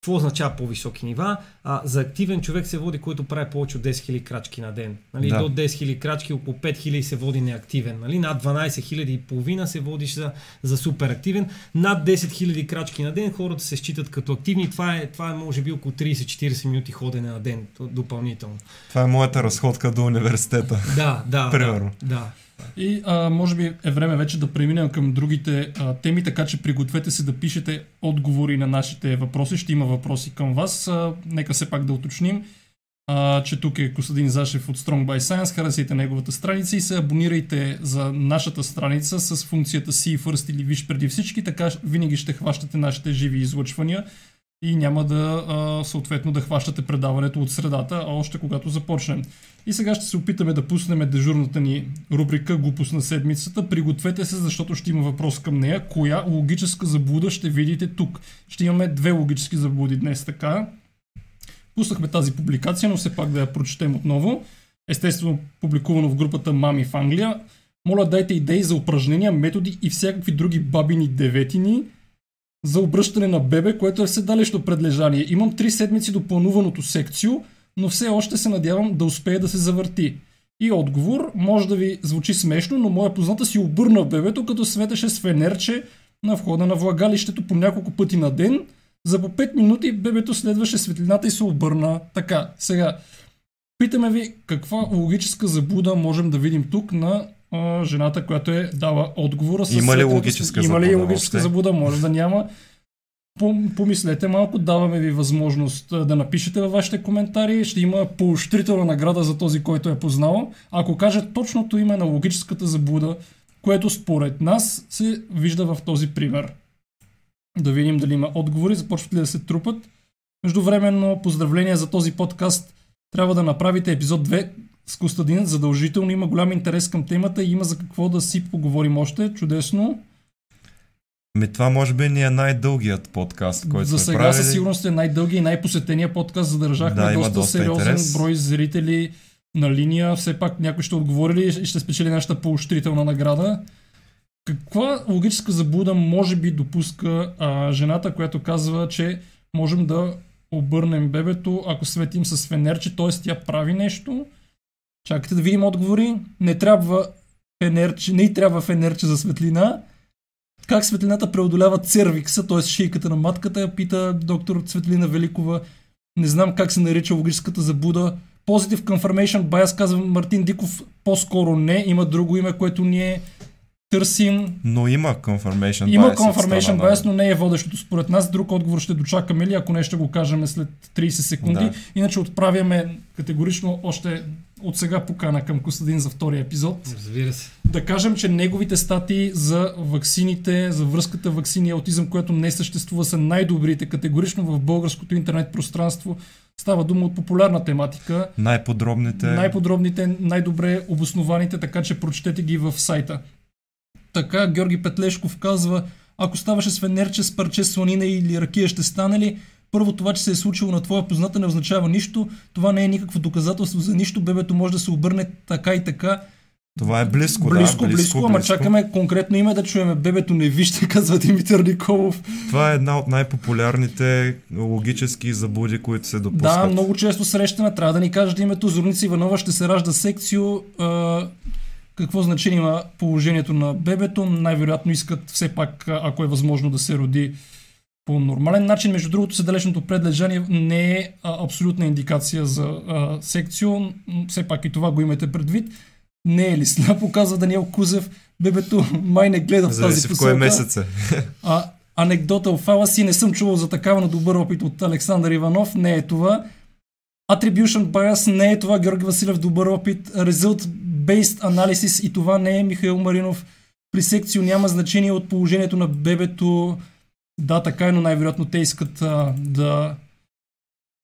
какво означава по-високи нива? А, за активен човек се води, който прави повече от 10 000 крачки на ден. Нали? Да. До 10 000 крачки, около 5 000 се води неактивен. Нали? Над 12 000 и половина се водиш за, за супер активен. Над 10 000 крачки на ден хората се считат като активни. Това е, това е може би около 30-40 минути ходене на ден допълнително. Това е моята разходка до университета. Да, да. <laughs> Примерно. Да, да. И а, може би е време вече да преминем към другите а, теми, така че пригответе се да пишете отговори на нашите въпроси. Ще има въпроси към вас. А, нека се пак да уточним, а, че тук е Костадин Зашев от Strong by Science. Харесайте неговата страница и се абонирайте за нашата страница с функцията See First или Виж преди всички, така винаги ще хващате нашите живи излъчвания и няма да а, съответно да хващате предаването от средата, а още когато започнем. И сега ще се опитаме да пуснем дежурната ни рубрика Глупост на седмицата. Пригответе се, защото ще има въпрос към нея. Коя логическа заблуда ще видите тук? Ще имаме две логически заблуди днес така. Пуснахме тази публикация, но все пак да я прочетем отново. Естествено, публикувано в групата Мами в Англия. Моля, дайте идеи за упражнения, методи и всякакви други бабини деветини за обръщане на бебе, което е седалище предлежание. Имам три седмици до плануваното секцио, но все още се надявам да успее да се завърти. И отговор може да ви звучи смешно, но моя позната си обърна бебето, като светеше с фенерче на входа на влагалището по няколко пъти на ден. За по 5 минути бебето следваше светлината и се обърна. Така, сега, питаме ви каква логическа заблуда можем да видим тук на а, жената, която е дала отговора. С има ли логическа Има ли логическа заблуда? Може да няма. Помислете малко, даваме ви възможност да напишете във вашите коментари. Ще има поощрителна награда за този, който е познал. Ако каже точното име на логическата заблуда, което според нас се вижда в този пример. Да видим дали има отговори, започват ли да се трупат. Междувременно, поздравления за този подкаст. Трябва да направите епизод 2 с Костадин. Задължително има голям интерес към темата и има за какво да си поговорим още. Чудесно. Ми това може би ни е най-дългият подкаст, който За сега със сигурност е най-дълги и най-посетения подкаст. Задържахме да, доста, доста сериозен интерес. брой зрители на линия. Все пак някой ще отговори ли и ще спечели нашата поощрителна награда. Каква логическа заблуда може би допуска а, жената, която казва, че можем да обърнем бебето, ако светим с фенерче, т.е. тя прави нещо. Чакайте да видим отговори. Не трябва фенерче, не трябва фенерче за светлина. Как светлината преодолява цервикса, т.е. шийката на матката, пита доктор Светлина Великова. Не знам как се нарича логическата забуда. Positive Confirmation Bias, казва Мартин Диков, по-скоро не. Има друго име, което ние търсим. Но има confirmation Има bias. от confirmation bias, но не е водещото според нас. Друг отговор ще дочакаме ли, ако не ще го кажем след 30 секунди. Да. Иначе отправяме категорично още от сега покана към Костадин за втория епизод. Разбира се. Да кажем, че неговите статии за ваксините, за връзката ваксини и аутизъм, което не съществува, са най-добрите категорично в българското интернет пространство. Става дума от популярна тематика. Най-подробните. Най-подробните, най-добре обоснованите, така че прочетете ги в сайта. Така Георги Петлешков казва, ако ставаше с фенерче с парче сланина или ракия, ще стане ли? Първо това, че се е случило на твоя позната не означава нищо. Това не е никакво доказателство за нищо. Бебето може да се обърне така и така. Това е близко, близко, да. близко, ама чакаме конкретно име да чуем. Бебето не вижте, <laughs> казва Димитър Николов. Това е една от най-популярните логически заблуди, които се допускат. Да, много често срещаме. Трябва да ни кажете името. Зорница Иванова ще се ражда секцио. А, какво значение има положението на бебето? Най-вероятно искат все пак, ако е възможно да се роди по нормален начин. Между другото, седалечното предлежание не е а, абсолютна индикация за а, секцио. Все пак и това го имате предвид. Не е ли сляпо, казва Даниел Кузев. Бебето май не гледа в тази Зависи в посока. кой месец е. А, анекдота фаласи не съм чувал за такава, но добър опит от Александър Иванов. Не е това. Attribution bias не е това. Георги Василев добър опит. Result based analysis и това не е Михаил Маринов. При секцио няма значение от положението на бебето. Да, така е, но най-вероятно те искат а, да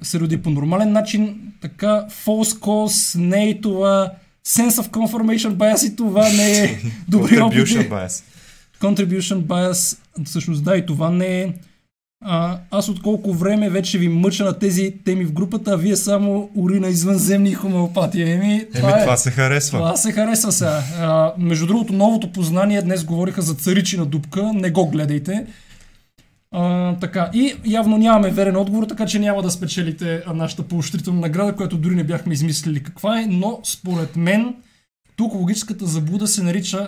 се роди по нормален начин. Така, false cause не е това. Sense of confirmation bias и това не е <laughs> добри опити. Contribution bias. Contribution bias, всъщност да и това не е. А, аз от колко време вече ви мъча на тези теми в групата, а вие само урина извънземни и хомеопатия. Еми, Еми, това, е, това се харесва. това се харесва сега. А, между другото, новото познание, днес говориха за царичина дупка, не го гледайте. А, така, и явно нямаме верен отговор, така че няма да спечелите нашата поощрителна награда, която дори не бяхме измислили каква е, но според мен тук логическата заблуда се нарича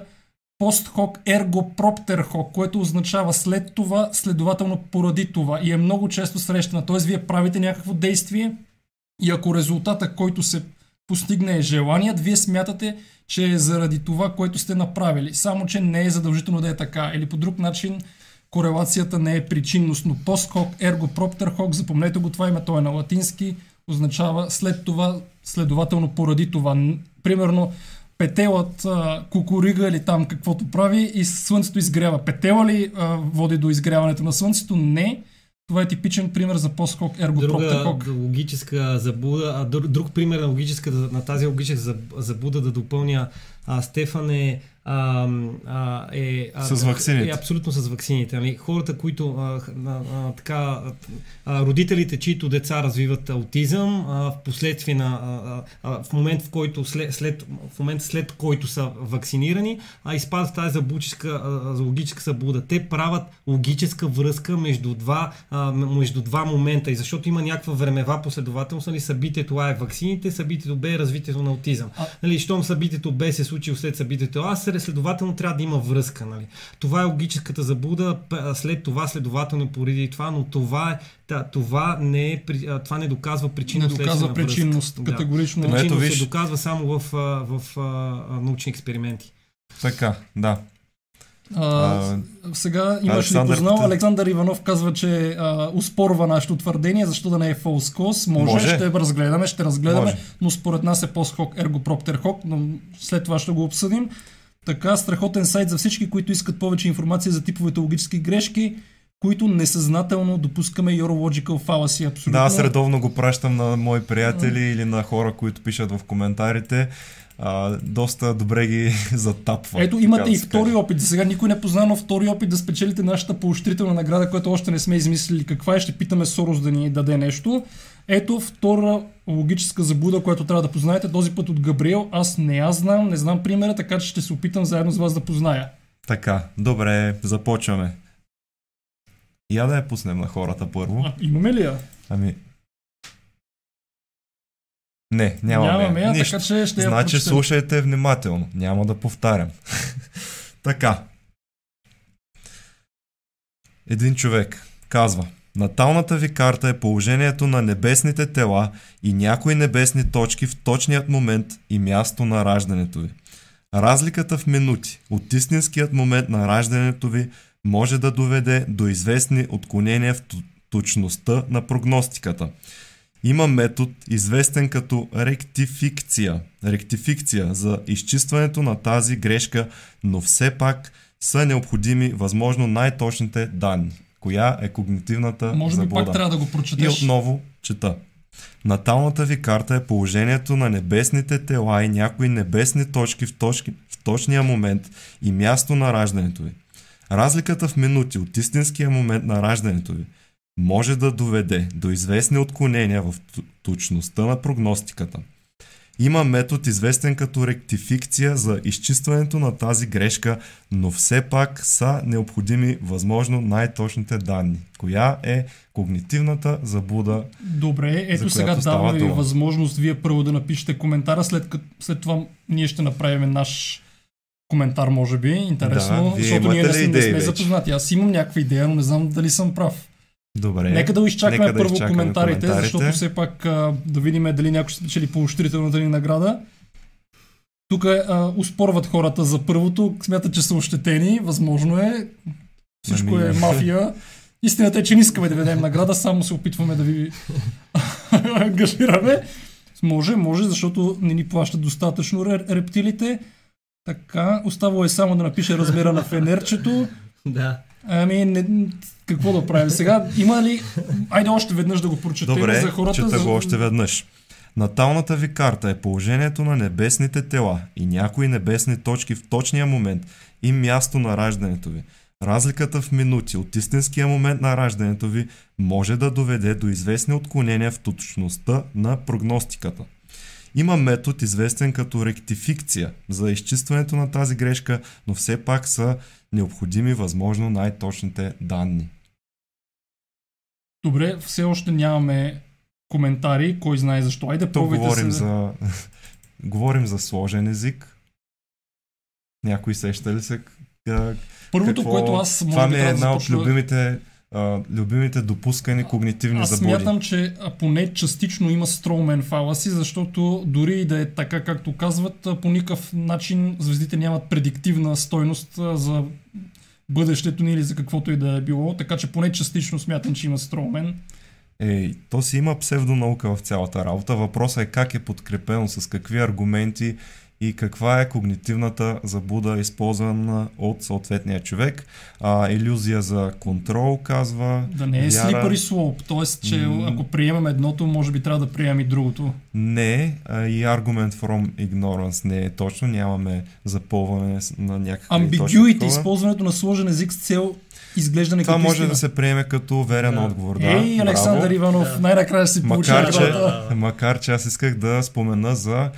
пост хок ерго проптер хок, което означава след това, следователно поради това и е много често срещана. Т.е. вие правите някакво действие и ако резултата, който се постигне е желаният, вие смятате, че е заради това, което сте направили. Само, че не е задължително да е така. Или по друг начин, корелацията не е причинност, но пост хок, ерго проптер хок, запомнете го това име, то е на латински, означава след това, следователно поради това. Примерно, петелът а, кукурига или там каквото прави и слънцето изгрява. Петела ли а, води до изгряването на слънцето? Не. Това е типичен пример за пост-хок ерго проптер Друга логическа заблуда, а друг, друг пример на, логическа, на тази логическа заб- заблуда да допълня а, Стефан е, а, а, е, а, С ваксините. Е, абсолютно с ваксините. Нали? Хората, които а, а, а, така, а, родителите, чието деца развиват аутизъм, а, в последствие на а, а, в момент в който след, след, в момент след който са вакцинирани, а изпадат в тази заблудическа, а, логическа заблуда. Те правят логическа връзка между два, а, между два момента и защото има някаква времева последователност, нали, събитието А е ваксините, събитието Б е развитието на аутизъм. А- Нали, щом събитието Б се е случило след събитието А, се- следователно трябва да има връзка. Нали. Това е логическата заблуда, след това следователно поради това, но това е това не, е, това не доказва причинно Не доказва причинност, категорично. Ето, Причинност виж. се доказва само в, в а, а, научни експерименти. Така, да. А, А, сега имаш Александър ли познал? Александър Иванов казва, че а, успорва нашето твърдение, защо да не е false cause. Може, Може. ще разгледаме, ще разгледаме, Може. но според нас е post hoc ergo propter hoc, но след това ще го обсъдим. Така, страхотен сайт за всички, които искат повече информация за типовете логически грешки, които несъзнателно допускаме your logical fallacy. Абсолютно. Да, аз редовно го пращам на мои приятели или на хора, които пишат в коментарите. А, доста добре ги <laughs> затапва. Ето, имате да и втори каже. опит. За сега никой не позна, но втори опит да спечелите нашата поощрителна награда, която още не сме измислили каква е. Ще питаме Сорос да ни даде нещо. Ето втора логическа заблуда, която трябва да познаете. Този път от Габриел. Аз не я знам, не знам примера, така че ще се опитам заедно с вас да позная. Така, добре, започваме. Я да я пуснем на хората първо. А, имаме ли я? Ами... Не, нямаме. Нямаме я, Нищо. така че ще я Значи прочетем. слушайте внимателно. Няма да повтарям. <laughs> така. Един човек казва. Наталната ви карта е положението на небесните тела и някои небесни точки в точният момент и място на раждането ви. Разликата в минути от истинският момент на раждането ви може да доведе до известни отклонения в точността на прогностиката. Има метод, известен като ректификция. Ректификция за изчистването на тази грешка, но все пак са необходими възможно най-точните данни. Коя е когнитивната Може би заблуда? пак трябва да го И прочетеш. отново чета. Наталната ви карта е положението на небесните тела и някои небесни точки в, точки в точния момент и място на раждането ви. Разликата в минути от истинския момент на раждането ви може да доведе до известни отклонения в точността на прогностиката. Има метод известен като ректификция за изчистването на тази грешка, но все пак са необходими възможно най-точните данни. Коя е когнитивната заблуда? Добре, ето за сега даваме ви възможност вие първо да напишете коментара, след, като, след това ние ще направим наш коментар, може би. Интересно, Да, защото ние не, сме- не сме запознати. Аз имам някаква идея, но не знам дали съм прав. Добре. Нека да изчакаме нека да първо изчакаме коментарите, коментарите. защото все пак а, да видим дали някой ще спечели поощрителната ни награда. Тук а, успорват хората за първото, смятат, че са ощетени, възможно е. Всичко Ами- е мафия. Истината е, че не искаме да ведем награда, само се опитваме да ви <laughs> ангажираме. Може, може, защото не ни плащат достатъчно ре- рептилите. Така, оставало е само да напише размера на фенерчето. <laughs> Да. Ами, не, какво да правим сега? Има ли... Айде още веднъж да го прочетем Добре, за хората. чета за... го още веднъж. Наталната ви карта е положението на небесните тела и някои небесни точки в точния момент и място на раждането ви. Разликата в минути от истинския момент на раждането ви може да доведе до известни отклонения в точността на прогностиката. Има метод известен като ректификция за изчистването на тази грешка, но все пак са необходими възможно най-точните данни. Добре, все още нямаме коментари, кой знае защо. Айде, пробвайте говорим се. за, <laughs> говорим за сложен език. Някой сеща ли се? к- Първото, какво- което аз може Това ми е трябва да една от започна... любимите, а, любимите допускани когнитивни Аз заблуди. смятам, че поне частично има строумен фаласи, защото дори и да е така, както казват, по никакъв начин звездите нямат предиктивна стойност за бъдещето ни или за каквото и да е било, така че поне частично смятам, че има строумен. Ей, то си има псевдонаука в цялата работа. Въпросът е как е подкрепено, с какви аргументи и каква е когнитивната заблуда, използвана от съответния човек. А, иллюзия за контрол, казва. Да не е Вяра- slippery slope, т.е. че ако приемем едното, може би трябва да приемем и другото. Не, а и argument from ignorance не е точно. Нямаме запълване на някакви точки. Ambiguity, използването на сложен език с цел изглеждане Това като може истина. да се приеме като верен Да. отговор. Да, Ей, Александър браво. Иванов, Да. най-накрая си получи Макар че. Да. макар, че аз исках да спомена за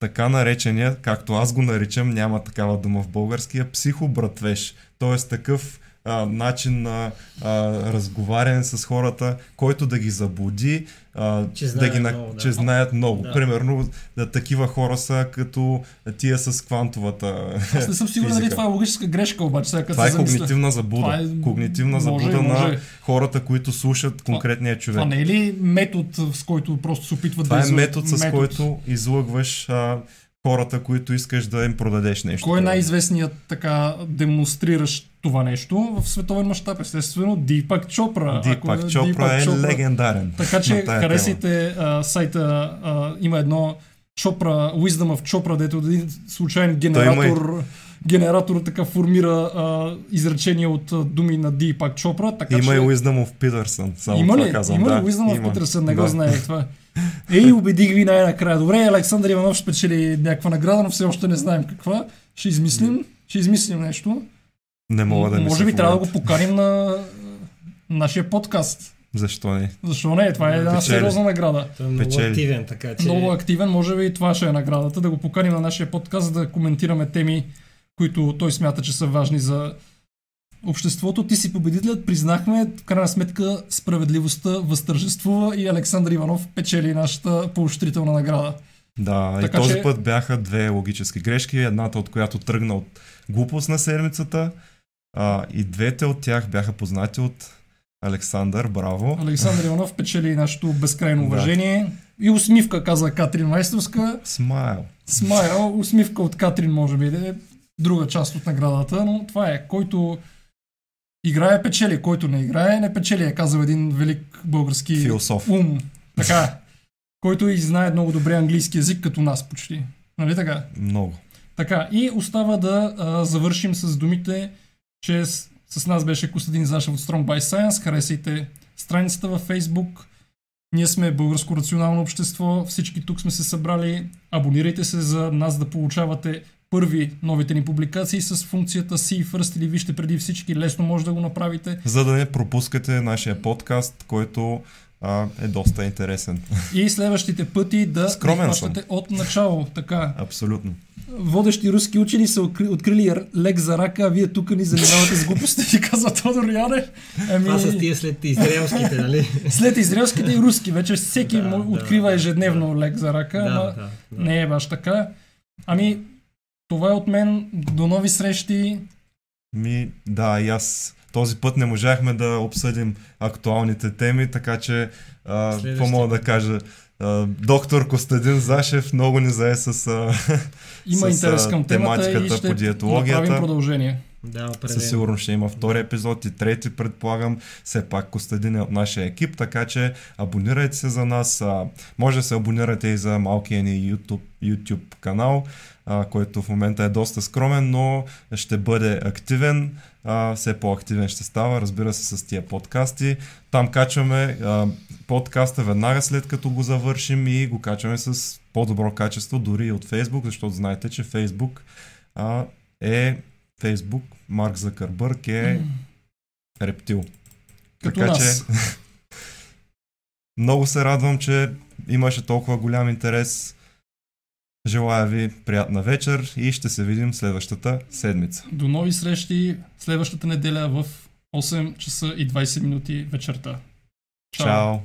така наречения, както аз го наричам, няма такава дума в българския, психобратвеж. Тоест такъв а, начин на а, разговаряне с хората, който да ги заблуди, а, Че да ги, на- много, да. че знаят много. Да. Примерно, да, такива хора са като тия с квантовата Аз не съм сигурен дали това е логическа грешка, обаче сега като Това е замисля. когнитивна заблуда. Това е- Когнитивна може, заблуда на може. хората, които слушат конкретния човек. Това не е ли метод, с който просто се опитват Това да е излъ- метод, с който излъгваш а, хората, които искаш да им продадеш нещо. Кой е най-известният така демонстриращ това нещо в световен мащаб? Естествено, Дипак Чопра. Дипак Чопра Дипак е легендарен. Така че харесайте а, сайта, а, има едно Чопра, Wisdom of Chopra, дето един случайен генератор, генератор така формира а, изречения от а, думи на Дипак Чопра. Така Има че... и Wisdom of Peterson. Само Има ли? казвам. има да, ли Wisdom of. Peterson? Не да. го знае това. <laughs> Ей, убедих ви най-накрая. Добре, Александър Иванов ще спечели някаква награда, но все още не знаем каква. Ще измислим. Ще измислим нещо. Не мога да Може би трябва да го поканим на нашия подкаст. Защо не? Защо не? Това е една Печели. сериозна награда. Той е много Печели. активен, така че... Много активен, може би и това ще е наградата, да го поканим на нашия подкаст, да коментираме теми, които той смята, че са важни за обществото. Ти си победителят, признахме, в крайна сметка справедливостта възтържествува и Александър Иванов печели нашата поощрителна награда. Да, Така и този че- път бяха две логически грешки, едната от която тръгна от глупост на седмицата, а, и двете от тях бяха познати от Александър, браво. Александър Иванов печели нашето безкрайно Да. уважение. И усмивка, каза Катрин Майсторска. Смайл. Смайл, усмивка от Катрин може би да е друга част от наградата, но това е. Който играе, печели. Който не играе, не печели, е казал един велик български Философ. ум. Така. който и знае много добре английски язик, като нас почти. Нали така? Много. Така, и остава да а, завършим с думите, че с, с нас беше Костадин Зашев от Strong by Science. Харесайте страницата във Facebook. Ние сме Българско рационално общество. Всички тук сме се събрали. Абонирайте се за нас да получавате първи новите ни публикации с функцията See First или вижте преди всички. Лесно може да го направите. За да не пропускате нашия подкаст, който а, е доста интересен. И следващите пъти да хващате от начало. Така. Абсолютно. Водещи руски учени са откри- открили лек за рака, а вие тук ни занимавате с глупости, и <laughs> казва Тодор Янев. Ами, Това са тия след израелските, нали? <laughs> след израелските и руски, вече всеки Да, да, да, открива да. ежедневно лек за рака, да, ама да, да. не е баш така. Ами, това е от мен. До нови срещи. Ми, да, и аз този път не можахме да обсъдим актуалните теми, така че а, какво мога да кажа? А, доктор Костадин Зашев много ни зае с, а, <laughs> Има С, интерес към и тематиката ще по диетологията. направим продължение. Да, със сигурност ще има втори епизод и трети, предполагам. Все пак Костадин е от нашия екип, така че абонирайте се за нас. А, може да се абонирате и за малкия ни YouTube, YouTube канал, а, който в момента е доста скромен, но ще бъде активен. А, все по-активен ще става, разбира се, с тия подкасти. Там качваме а, подкаста веднага след като го завършим и го качваме с по-добро качество, дори и от Facebook, защото знаете, че Facebook а, е Facebook, Марк Закърбърг е рептил. Като нас. <laughs> много се радвам, че имаше толкова голям интерес. Желая ви приятна вечер и ще се видим следващата седмица. До нови срещи следващата неделя в 8 часа и 20 минути вечерта. Чао!